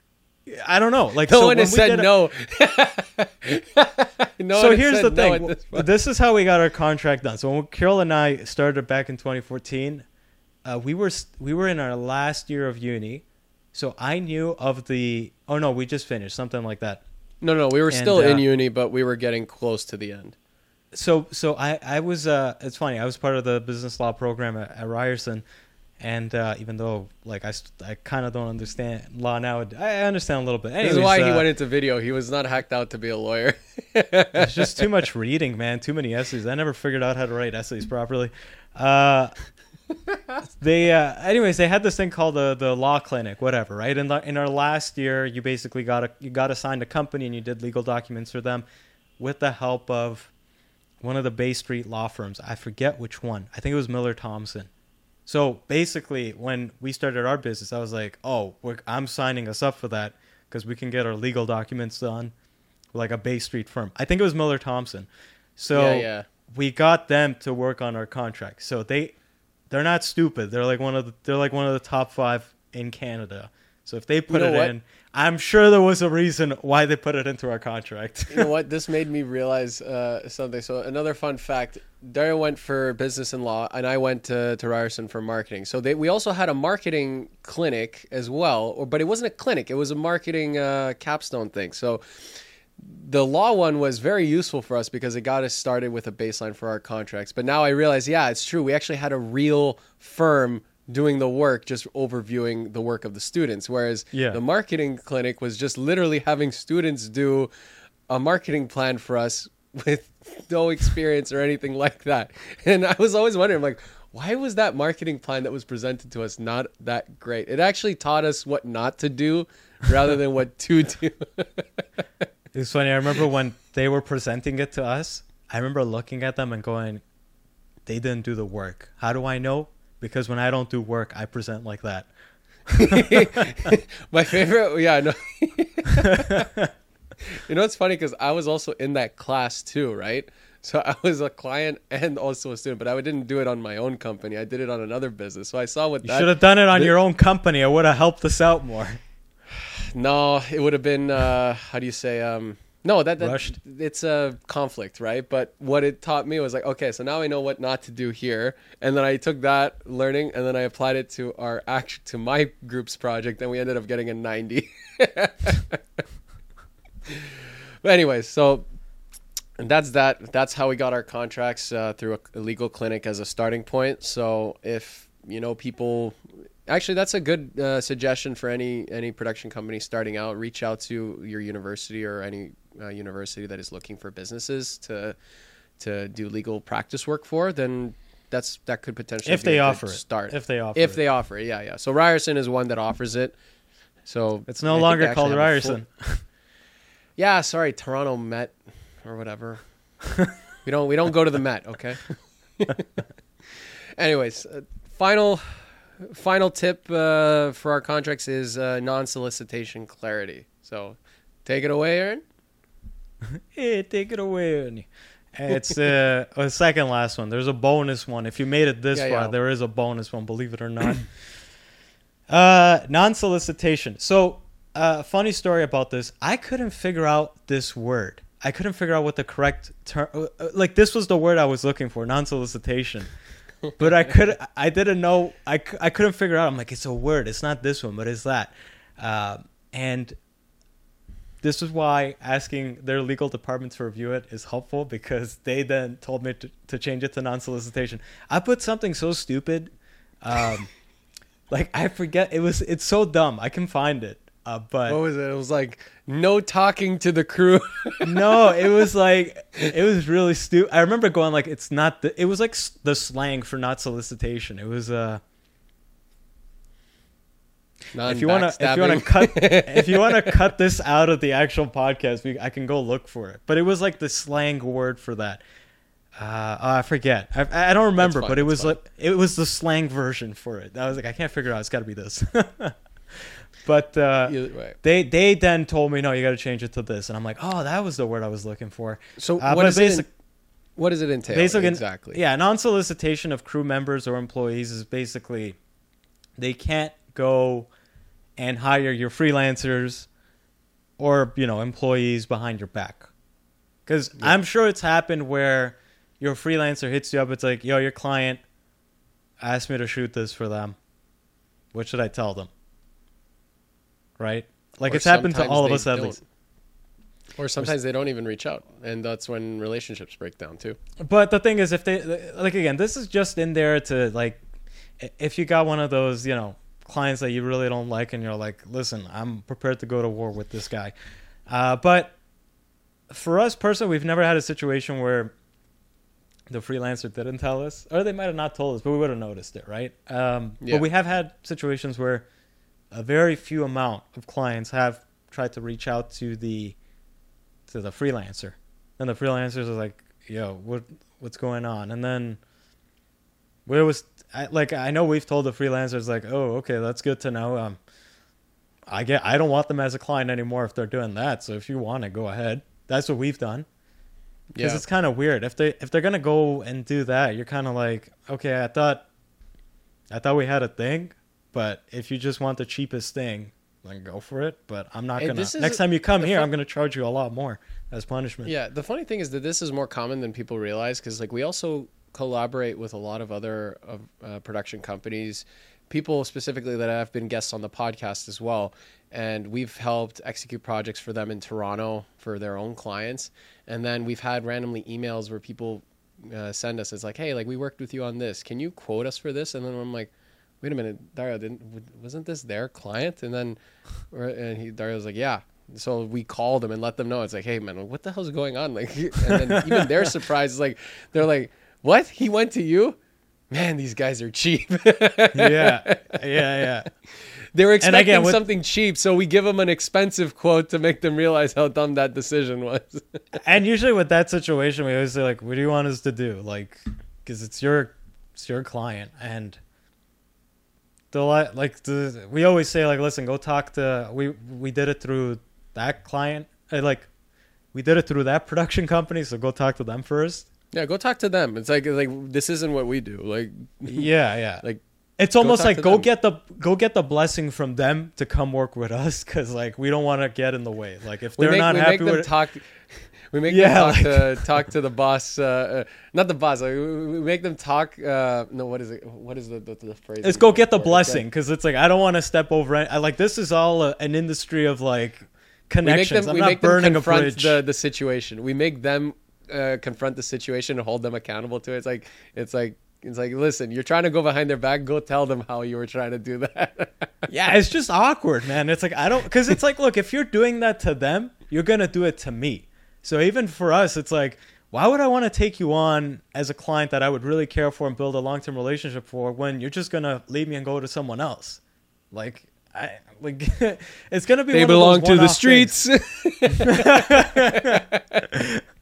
I don't know. Like no so one has said it- no. no so here's the thing. at this this is how we got our contract done. So when Kirill and I started back in 2014, uh, we were we were in our last year of uni. So I knew of the. Oh no, we just finished something like that. No, no, we were And, still in uh, uni, but we were getting close to the end. so so I I was uh it's funny I was part of the business law program at, at Ryerson, and uh, even though like I I kind of don't understand law now I understand a little bit. This is why he uh, went into video. He was not hacked out to be a lawyer. it's just too much reading, man. Too many essays. I never figured out how to write essays properly. Uh, they, uh, anyways, they had this thing called the the law clinic, whatever, right? In the, in our last year, you basically got a you got assigned a company and you did legal documents for them, with the help of one of the Bay Street law firms. I forget which one. I think it was Miller Thomson. So basically, when we started our business, I was like, "Oh, we're, I'm signing us up for that because we can get our legal documents done, like a Bay Street firm. I think it was Miller Thomson. So Yeah, yeah. we got them to work on our contract. So they, they're not stupid. They're like one of the, they're like one of the top five in Canada. So if they put know it what? in, I'm sure there was a reason why they put it into our contract. you know what? This made me realize uh, something. So another fun fact: Dario went for business and law, and I went to, to Ryerson for marketing. So they, we also had a marketing clinic as well, or but it wasn't a clinic; it was a marketing uh, capstone thing. So the law one was very useful for us because it got us started with a baseline for our contracts. But now I realize, yeah, it's true. We actually had a real firm doing the work, just overviewing the work of the students. Whereas Yeah. the marketing clinic was just literally having students do a marketing plan for us with no experience or anything like that. And I was always wondering, like, why was that marketing plan that was presented to us not that great? It actually taught us what not to do rather than what to do. It's funny. I remember when they were presenting it to us. I remember looking at them and going, "They didn't do the work. How do I know? Because when I don't do work, I present like that." My favorite, yeah, no. you know, it's funny because I was also in that class too, right? So I was a client and also a student, but I didn't do it on my own company. I did it on another business. So I saw what You that. should have done it on the- your own company. It would have helped us out more. No, it would have been uh, how do you say? Um, no, that, that Rushed? it's a conflict, right? But what it taught me was like, okay, so now I know what not to do here, and then I took that learning and then I applied it to our act to my group's project, and we ended up getting a ninety. but anyways, so and that's that. That's how we got our contracts uh, through a, legal clinic as a starting point. So if you know people, actually, that's a good uh, suggestion for any any production company starting out. Reach out to your university or any uh, university that is looking for businesses to to do legal practice work for. Then that's that could potentially If be they offer it. start. If they offer if it. they offer it, yeah, yeah. So Ryerson is one that offers it. So It's no they longer called a full- Ryerson. yeah, sorry, Toronto Met or whatever. we don't we don't go to the Met, okay? Anyways, uh, final final tip uh, for our contracts is uh, non-solicitation clarity. So, take it away, Aaron. Hey, take it away. Ernie. It's uh, a second last one. There's a bonus one. If you made it this Yeah, far, yeah. there is a bonus one. Believe it or not. uh, non-solicitation. So, uh, funny story about this. I couldn't figure out this word. I couldn't figure out what the correct term. uh, uh, Like this was the word I was looking for. Non-solicitation. but I could. I didn't know. I, I couldn't figure out. I'm like, it's a word. It's not this one, but it's that. Uh, and this is why asking their legal department to review it is helpful because they then told me to, to change it to non-solicitation. I put something so stupid, um, like I forget it was. It's so dumb. I can find it, uh, but What was it? It was like no talking to the crew. no, it was like it was really stupid. I remember going like, it's not. The, it was like the slang for not solicitation. It was uh. If you want to if you want to cut if you want to cut this out of the actual podcast we, i can go look for it but it was like the slang word for that uh, oh, I forget. I, I don't remember, fine, but it was fine. like it was the slang version for it. I was like, I can't figure it out. It's got to be this. but uh, way. they they then told me no, you got to change it to this, and I'm like, oh, that was the word I was looking for. So Uh, what but does it basic- what does it entail? basically exactly. yeah non-solicitation of crew members or employees is basically they can't go and hire your freelancers or you know employees behind your back. Because i'm sure it's happened where your freelancer hits you up it's like yo your client asked me to shoot this for them. What should i tell them? Right? Like Or it's happened to all of us at don't. least. Or sometimes they don't even reach out, and that's when relationships break down too. But the thing is, if they like again, this is just in there to like, if you got one of those, you know, clients that you really don't like, and you're like, listen, I'm prepared to go to war with this guy. Uh, but for us personally, we've never had a situation where the freelancer didn't tell us, or they might have not told us, but we would have noticed it, right? Um, Yeah. But we have had situations where a very few amount of clients have tried to reach out to the to the freelancer, and the freelancers are like, "Yo, what what's going on?" And then where was I, like I know we've told the freelancers like, "Oh, okay, that's good to know." Um, I get I don't want them as a client anymore if they're doing that. So if you want to go ahead, that's what we've done because Yeah. it's kind of weird if they if they're gonna go and do that you're kind of like okay i thought i thought we had a thing but if you just want the cheapest thing then go for it but i'm not gonna next time you come here i'm gonna charge you a lot more as punishment Yeah, the funny thing is that this is more common than people realize because like we also collaborate with a lot of other uh, production companies, people specifically that have been guests on the podcast as well, and we've helped execute projects for them in Toronto for their own clients, and then we've had randomly emails where people uh, send us it's like, hey, like we worked with you on this, can you quote us for this? And then I'm like. Wait a minute, Dario, didn't wasn't this their client? And then, and he Dario was like, yeah. So we called them and let them know. It's like, hey man, what the hell's going on? Like, and then even their surprise is like they're like, what? He went to you? Man, these guys are cheap. yeah yeah yeah they were expecting again, with- something cheap, so we give them an expensive quote to make them realize how dumb that decision was. and usually with that situation we always say like what do you want us to do like because it's your it's your client and the like the we always say like listen go talk to we we did it through that client uh, like we did it through that production company so go talk to them first yeah, go talk to them. It's like like this isn't what we do. Like, yeah yeah like it's almost talk like go them. get the go get the blessing from them to come work with us because like we don't want to get in the way like if they're make, not we happy make them with it, talk. We make Yeah, them talk like- to talk to the boss. Uh, uh, not the boss. Like, we make them talk. Uh, no, what is it? What is the the, the phrase? It's go get the for? Blessing because it's like I don't want to step over. I like this is all a, an industry of like we make connections. them, I'm we not make them burning a confront bridge. the, the situation. We make them uh, confront the situation and hold them accountable to it. It's like it's like it's like listen, you're trying to go behind their back. Go tell them how you were trying to do that. yeah, it's just awkward, man. It's like I don't because it's like look, if you're doing that to them, you're gonna do it to me. So even for us, it's like why would I want to take you on as a client that I would really care for and build a long term relationship for when you're just gonna leave me and go to someone else? Like I like it's gonna be they one of those belong to the streets.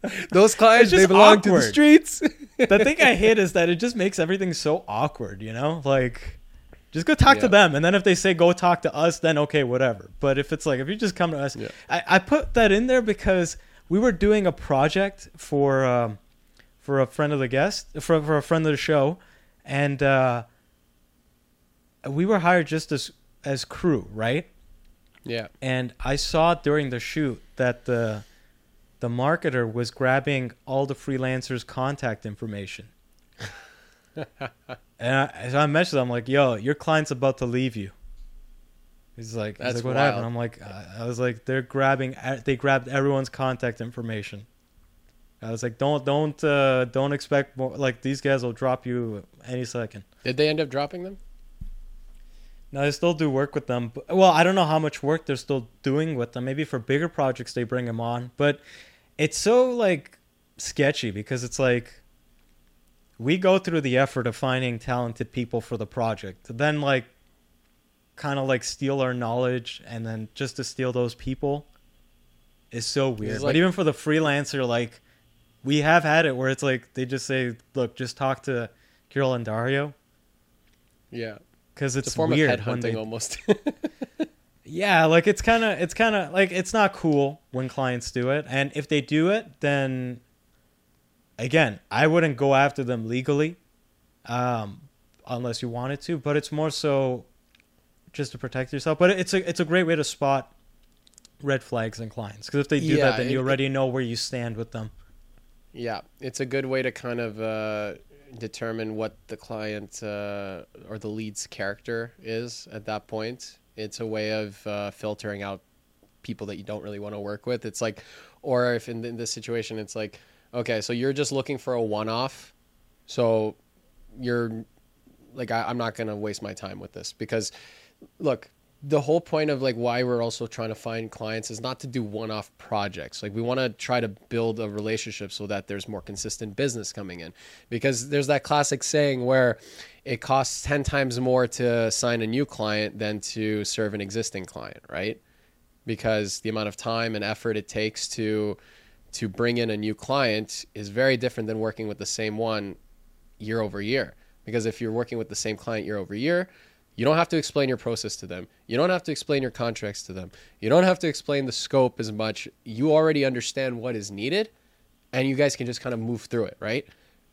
Those clients, they belong to the streets. the thing I hate is that it just makes everything so awkward, you know? Like just go talk to them and then if they say go talk to us, then okay, whatever. But if it's like if you just come to us Yeah. I, I put that in there because we were doing a project for um, for a friend of the guest for for a friend of the show and uh we were hired just as as crew, right? yeah, and I saw during the shoot that the the marketer was grabbing all the freelancers' contact information. and I, so I messaged him, I'm like, "Yo, your client's about to leave you." He's like, he's That's like, "What wild. happened?" I'm like, I, I was like, "They're grabbing, they grabbed everyone's contact information." I was like, "Don't, don't, uh, don't expect more. Like these guys will drop you any second. did they end up dropping them? No, they still do work with them. But, well, I don't know how much work they're still doing with them. Maybe for bigger projects they bring them on, but it's so like sketchy because it's like we go through the effort of finding talented people for the project. Then like kind of like steal our knowledge and then just to steal those people is so weird. like- but even for the freelancer like we have had it where it's like they just say, "Look, just talk to Kirill and Dario." Yeah, Because it's it's, a form weird of when headhunting they almost. yeah, like it's kind of it's kind of like it's not cool when clients do it, and if they do it, then again, I wouldn't go after them legally, um, unless you wanted to. But it's more so just to protect yourself. But it's a it's a great way to spot red flags in clients because if they do Yeah, that, then you it- already know where you stand with them. Yeah, it's a good way to kind of uh, determine what the client uh, or the lead's character is at that point. It's a way of uh, filtering out people that you don't really want to work with. It's like, or if in, in this situation, it's like, okay, so you're just looking for a one off. So you're like, I, I'm not going to waste my time with this because, look, the whole point of like why we're also trying to find clients is not to do one-off projects. Like we want to try to build a relationship so that there's more consistent business coming in. Because there's that classic saying where it costs 10 times more to sign a new client than to serve an existing client right? Because the amount of time and effort it takes to to bring in a new client is very different than working with the same one year over year. Because if you're working with the same client year over year, you don't have to explain your process to them. You don't have to explain your contracts to them. You don't have to explain the scope as much. You already understand what is needed and you guys can just kind of move through it, right?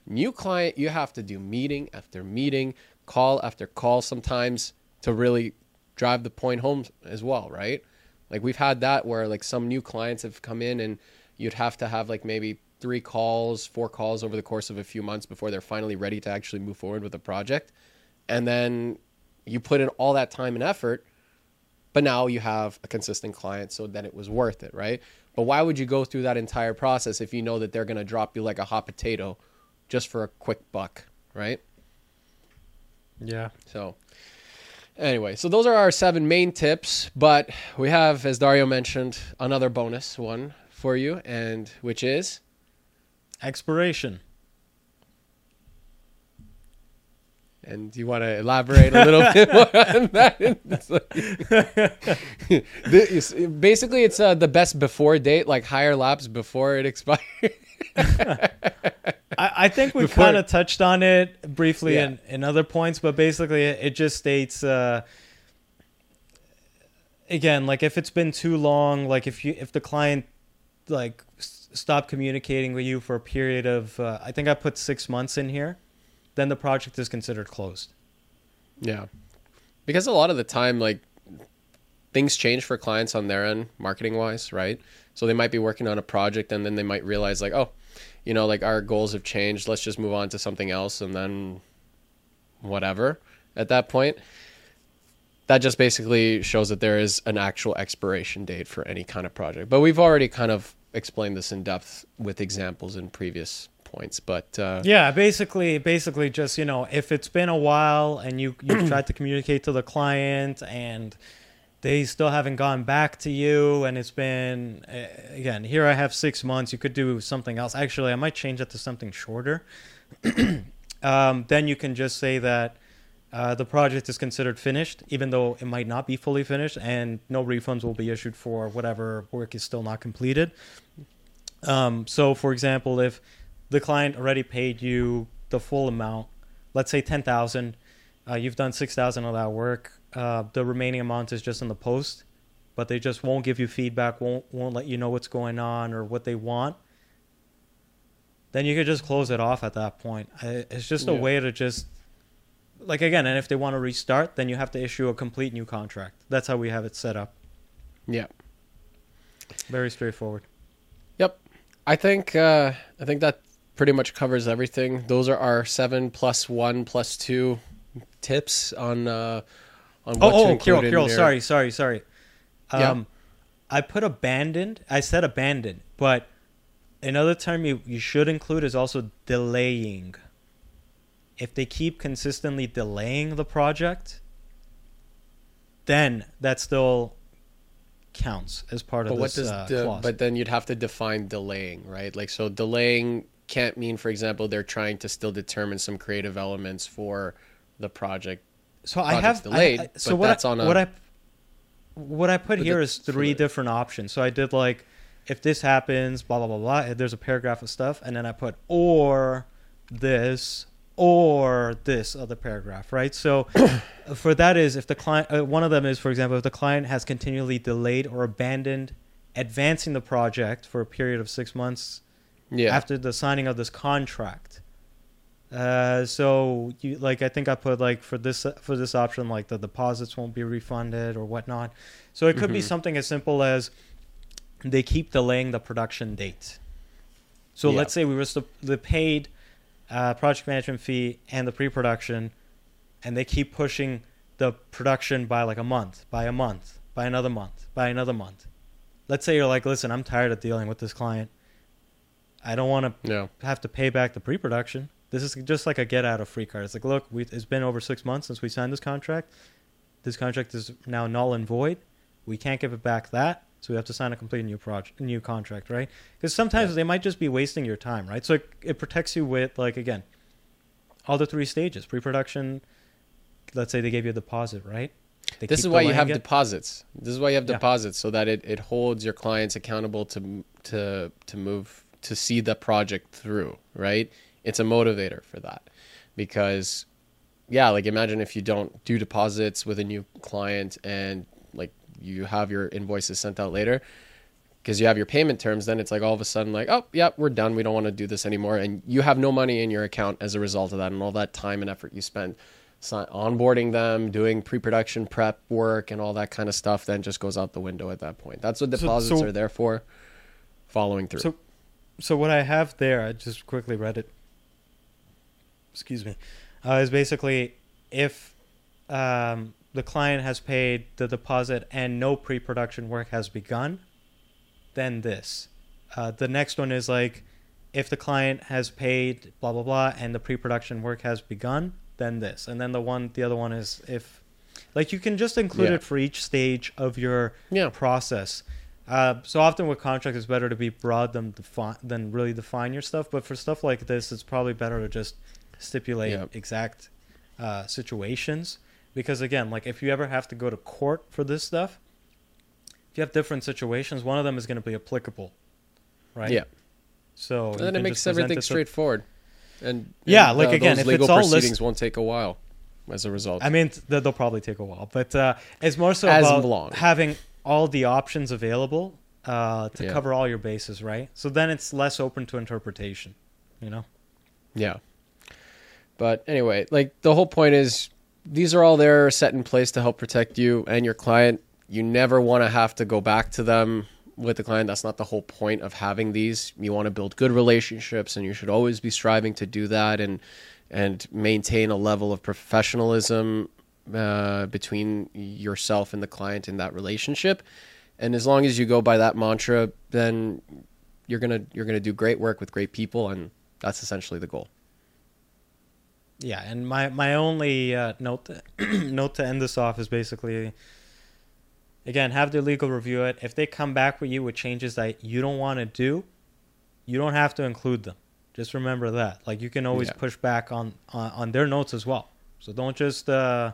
New client, you have to do meeting after meeting, call after call sometimes to really drive the point home as well, right? Like we've had that where like some new clients have come in and you'd have to have like maybe three calls, four calls over the course of a few months before they're finally ready to actually move forward with the project. And then you put in all that time and effort, but now you have a consistent client, so then it was worth it, right? But why would you go through that entire process if you know that they're going to drop you like a hot potato just for a quick buck, right? Yeah. So, anyway, so those are our seven main tips, but we have, as Dario mentioned, another bonus one for you, and which is Expiration. And do you want to elaborate a little bit more on that? It's like- basically, it's uh, the best before date, like higher laps before it expires. I, I think we kind of touched on it briefly Yeah. in, in other points, but basically it, it just states uh, again, like if it's been too long, like if you if the client like s- stop communicating with you for a period of uh, I think I put six months in here, then the project is considered closed. Yeah. Because a lot of the time, like, things change for clients on their end, marketing wise, right? So they might be working on a project and then they might realize, like, oh, you know, like our goals have changed. Let's just move on to something else and then whatever at that point. That just basically shows that there is an actual expiration date for any kind of project. But we've already kind of explained this in depth with examples in previous points. But uh, Yeah, basically, basically, just you know, if it's been a while and you you tried to communicate to the client and they still haven't gone back to you, and it's been uh, again here I have six months. You could do something else. Actually, I might change it to something shorter. um, then you can just say that. Uh, the project is considered finished, even though it might not be fully finished, and no refunds will be issued for whatever work is still not completed. Um, so, for example, if the client already paid you the full amount, let's say ten thousand, uh, you've done six thousand of that work. Uh, the remaining amount is just in the post, but they just won't give you feedback, won't won't let you know what's going on or what they want. Then you could just close it off at that point. It's just a Yeah. way to just like again, and if they want to restart, then you have to issue a complete new contract. That's how we have it set up. yeah. Very straightforward. Yep. I think uh, I think that pretty much covers everything. Those are our seven plus one plus two tips on uh, on what to Oh, oh, include Kirill, in Kirill, your- sorry, sorry, sorry. Yeah. Um, I put abandoned. I said abandoned, but another term you, you should include is also delaying. If they keep consistently delaying the project, then that still counts as part But of what this does uh, de- but then you'd have to define delaying, right? Like so delaying can't mean for example they're trying to still determine some creative elements for the project. so I have delayed, I, so but what that's I, on a- what I what I put here is so three different options. So I did like if this happens, blah blah blah blah. There's a paragraph of stuff, and then I put or this or this other paragraph, right? So for that is if the client, uh, one of them is, for example, if the client has continually delayed or abandoned advancing the project for a period of six months Yeah. after the signing of this contract. Uh, so you like I think I put like for this for this option like the deposits won't be refunded or whatnot. So it could be Mhm. something as simple as they keep delaying the production date. So Yeah. let's say we were st- the paid uh, project management fee and the pre-production, and they keep pushing the production by like a month, by a month, by another month, by another month. Let's say you're like, listen, I'm tired of dealing with this client. I don't want to No. have to pay back the pre-production. This is just like a get out of free card. It's like, look, we, it's been over six months since we signed this contract. This contract is now null and void. We can't give it back that, so we have to sign a complete new project, new contract, right? Because sometimes Yeah. they might just be wasting your time, right? So it, it protects you with like again, all the three stages: pre-production. Let's say they gave you a deposit, right? They This is why you have it. deposits. This is why you have Yeah. deposits so that it, it holds your clients accountable to to to move to see the project through, right? It's a motivator for that. Because yeah, like imagine if you don't do deposits with a new client and like you have your invoices sent out later. Because you have your payment terms then it's like all of a sudden like oh yeah we're done. We don't want to do this anymore. And you have no money in your account as a result of that and all that time and effort you spent onboarding them doing pre-production prep work and all that kind of stuff then just goes out the window at that point. That's what So- deposits so- are there for following through. So, so what I have there, I just quickly read it. Excuse me, uh, is basically if um, the client has paid the deposit and no pre-production work has begun, then this. Uh, the next one is like if the client has paid blah blah blah and the pre-production work has begun, then this. And then the one, the other one is if, like you can just include Yeah. it for each stage of your yeah process. Uh, so often with contracts, it's better to be broad than defi- than really define your stuff. But for stuff like this, it's probably better to just stipulate Yeah. exact uh, situations. Because again, like if you ever have to go to court for this stuff, if you have different situations, one of them is going to be applicable, right? yeah So and then it makes everything it straightforward and Yeah, like, uh, again, if legal it's all list- proceedings won't take a while as a result I mean, they'll probably take a while, but uh, it's more so As about long. having all the options available uh, to Yeah. cover all your bases, right? So then it's less open to interpretation, you know. Yeah. But anyway, like the whole point is these are all there set in place to help protect you and your client. You never want to have to go back to them with the client. That's not the whole point of having these. You want to build good relationships and you should always be striving to do that and and maintain a level of professionalism uh, between yourself and the client in that relationship. And as long as you go by that mantra, then you're gonna you're gonna do great work with great people, and that's essentially the goal. Yeah, and my my only uh, note to, note to end this off is basically, again, have the legal review it. If they come back with you with changes that you don't want to do, you don't have to include them. Just remember that. Like you can always Yeah. push back on, on on their notes as well. So don't just uh,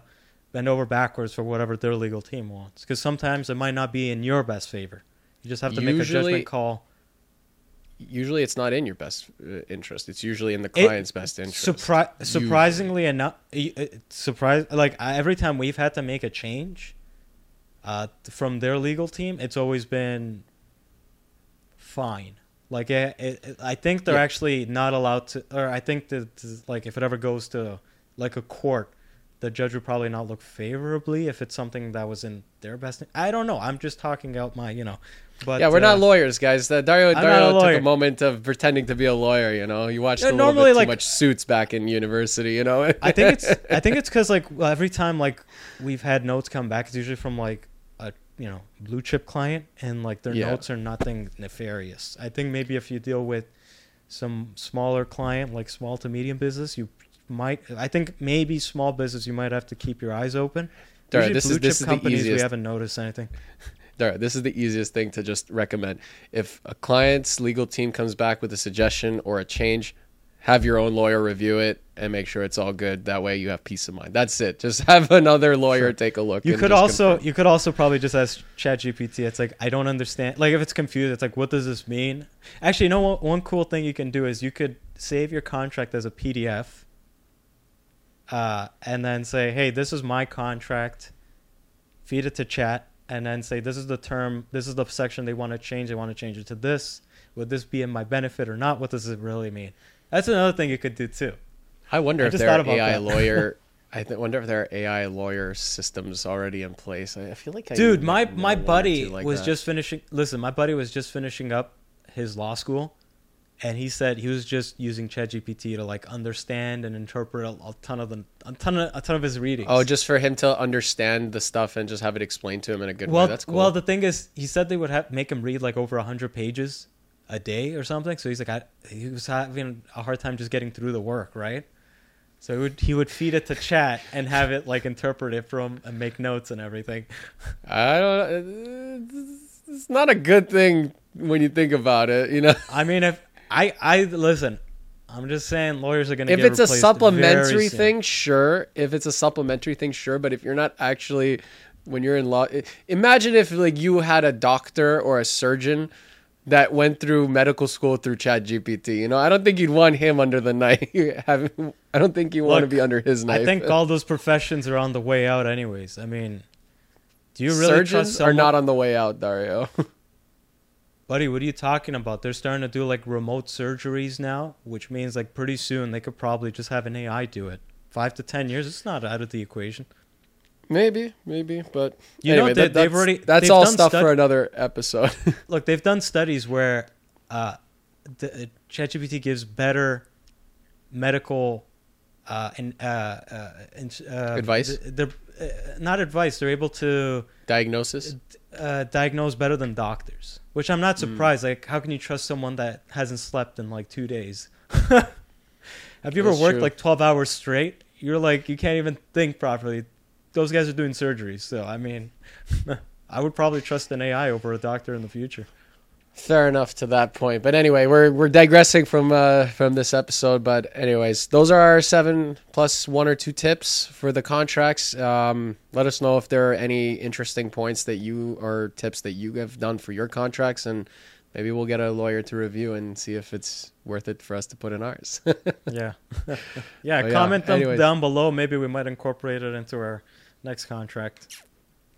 bend over backwards for whatever their legal team wants, because sometimes it might not be in your best favor. You just have to make a Usually- judgment call. Usually, it's not in your best uh, interest. It's usually in the It- client's best interest. Surpri- surprisingly enough, surprise like every time we've had to make a change uh, from their legal team, it's always been fine. Like it, it, it- I think they're Yeah. actually not allowed to, or I think that like if it ever goes to like a court, the judge would probably not look favorably if it's something that was in their best. I don't know. I'm just talking out my, you know. But yeah, we're not uh, lawyers, guys. Uh, Dario, I'm Dario a took lawyer. a moment of pretending to be a lawyer. You know, you watched Yeah, a little normally, bit too like- much Suits back in university. You know, I think it's I think it's because like every time like we've had notes come back, it's usually from like a you know blue chip client, and like their Yeah. notes are nothing nefarious. I think maybe if you deal with some smaller client, like small to medium business, you might. I think maybe small business, you might have to keep your eyes open. Dara, Usually this is- blue this chip is the companies, we haven't noticed anything. This is the easiest thing to just recommend. If a client's legal team comes back with a suggestion or a change, have your own lawyer review it and make sure it's all good. That way, you have peace of mind. That's it. Just have another lawyer Sure. take a look. You could also confirm. you could also probably just ask ChatGPT. It's like I don't understand. Like if it's confused, it's like what does this mean? Actually, you know what? One cool thing you can do is you could save your contract as a PDF, uh, and then say, "Hey, this is my contract." Feed it to chat, and then say, "This is the term. This is the section they want to change. They want to change it to this. Would this be in my benefit or not? What does it really mean?" That's another thing you could do too. I wonder I if there are AI that. lawyer. I th- wonder if there are AI lawyer systems already in place. I I feel like I Dude, my my buddy like was that. just finishing. Listen, my buddy was just finishing up his law school, and he said he was just using ChatGPT to like understand and interpret a, a ton of the a ton of a ton of his readings. Oh, just for him to understand the stuff and just have it explained to him in a good well, way. That's cool. well, the thing is, he said they would have make him read like over hundred pages a day or something. So he's like, I, he was having a hard time just getting through the work, right? So he would he would feed it to chat and have it like interpret it from and make notes and everything. I don't. It's not a good thing when you think about it. You know, I mean, if I I listen, I'm just saying lawyers are gonna. if get it's a supplementary thing, sure. If it's a supplementary thing, sure. But if you're not actually, when you're in law, imagine if like you had a doctor or a surgeon that went through medical school through Chat GPT. You know, I don't think you'd want him under the knife. Having, I don't think you want to be under his knife. I think all those professions are on the way out, anyways. I mean, do you really surgeons trust are not on the way out, Dario. Buddy, what are you talking about? They're starting to do like remote surgeries now, which means like pretty soon they could probably just have an AI do it. Five to ten years, it's not out of the equation. maybe, maybe, but You know, anyway, they- that- they've that's, already- that's all stuff stud- for another episode. Look, they've done studies where uh, the, uh, ChatGPT gives better medical uh, and uh, uh, uh, Advice? They're uh, not advice. They're able to Diagnosis. Uh, diagnose better than doctors, which I'm not surprised. Like, how can you trust someone that hasn't slept in like two days? Have you ever That's worked true. like 12 hours straight? You're like, you can't even think properly. Those guys are doing surgeries. So, I mean, I would probably trust an AI over a doctor in the future. Fair enough to that point. But anyway, we're we're digressing from uh from this episode. But anyways, those are our seven plus one or two tips for the contracts. Um, let us know if there are any interesting points that you or tips that you have done for your contracts, and maybe we'll get a lawyer to review and see if it's worth it for us to put in ours. Yeah. yeah, yeah. comment them down below. Maybe we might incorporate it into our next contract.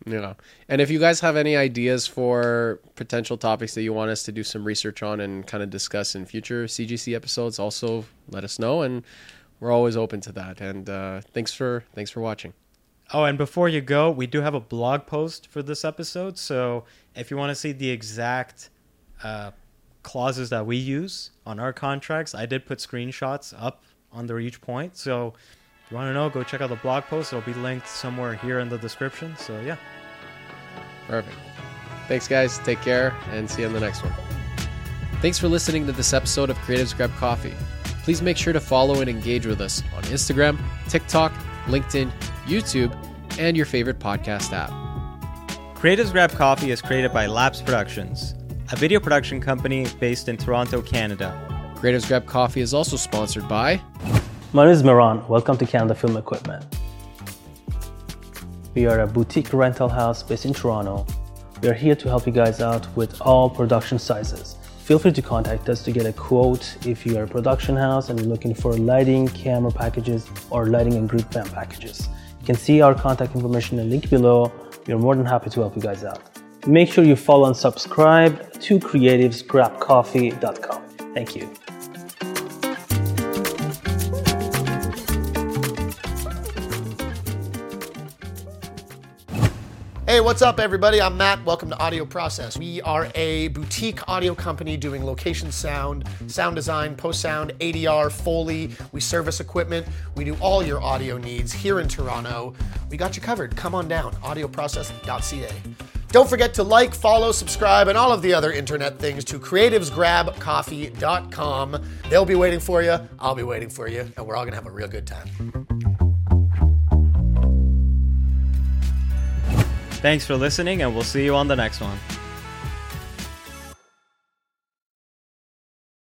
Know, and if you guys have any ideas for potential topics that you want us to do some research on and kind of discuss in future CGC episodes, also let us know, and we're always open to that. And uh, thanks for thanks for watching. Oh, and before you go, we do have a blog post for this episode. So if you want to see the exact uh, clauses that we use on our contracts, I did put screenshots up under each point. So you want to know, go check out the blog post. It'll be linked somewhere here in the description. So yeah. Perfect. Thanks, guys. Take care, and see you in the next one. Thanks for listening to this episode of Creatives Grab Coffee. Please make sure to follow and engage with us on Instagram, TikTok, LinkedIn, YouTube, and your favorite podcast app. Creatives Grab Coffee is created by Lapse Productions, a video production company based in Toronto, Canada. Creatives Grab Coffee is also sponsored by My name is Miran. Welcome to Canada Film Equipment. We are a boutique rental house based in Toronto. We are here to help you guys out with all production sizes. Feel free to contact us to get a quote if you are a production house and you're looking for lighting, camera packages, or lighting and grip van packages. You can see our contact information in the link below. We are more than happy to help you guys out. Make sure you follow and subscribe to creativesgrabcoffee.com. Thank you. Hey, what's up, everybody? I'm Matt. Welcome to Audio Process. We are a boutique audio company doing location sound, sound design, post sound, ADR, Foley. We service equipment. We do all your audio needs here in Toronto. We got you covered. Come on down, audioprocess.ca. Don't forget to like, follow, subscribe, and all of the other internet things to creativesgrabcoffee.com. They'll be waiting for you. I'll be waiting for you, and we're all going to have a real good time. Thanks for listening, and we'll see you on the next one.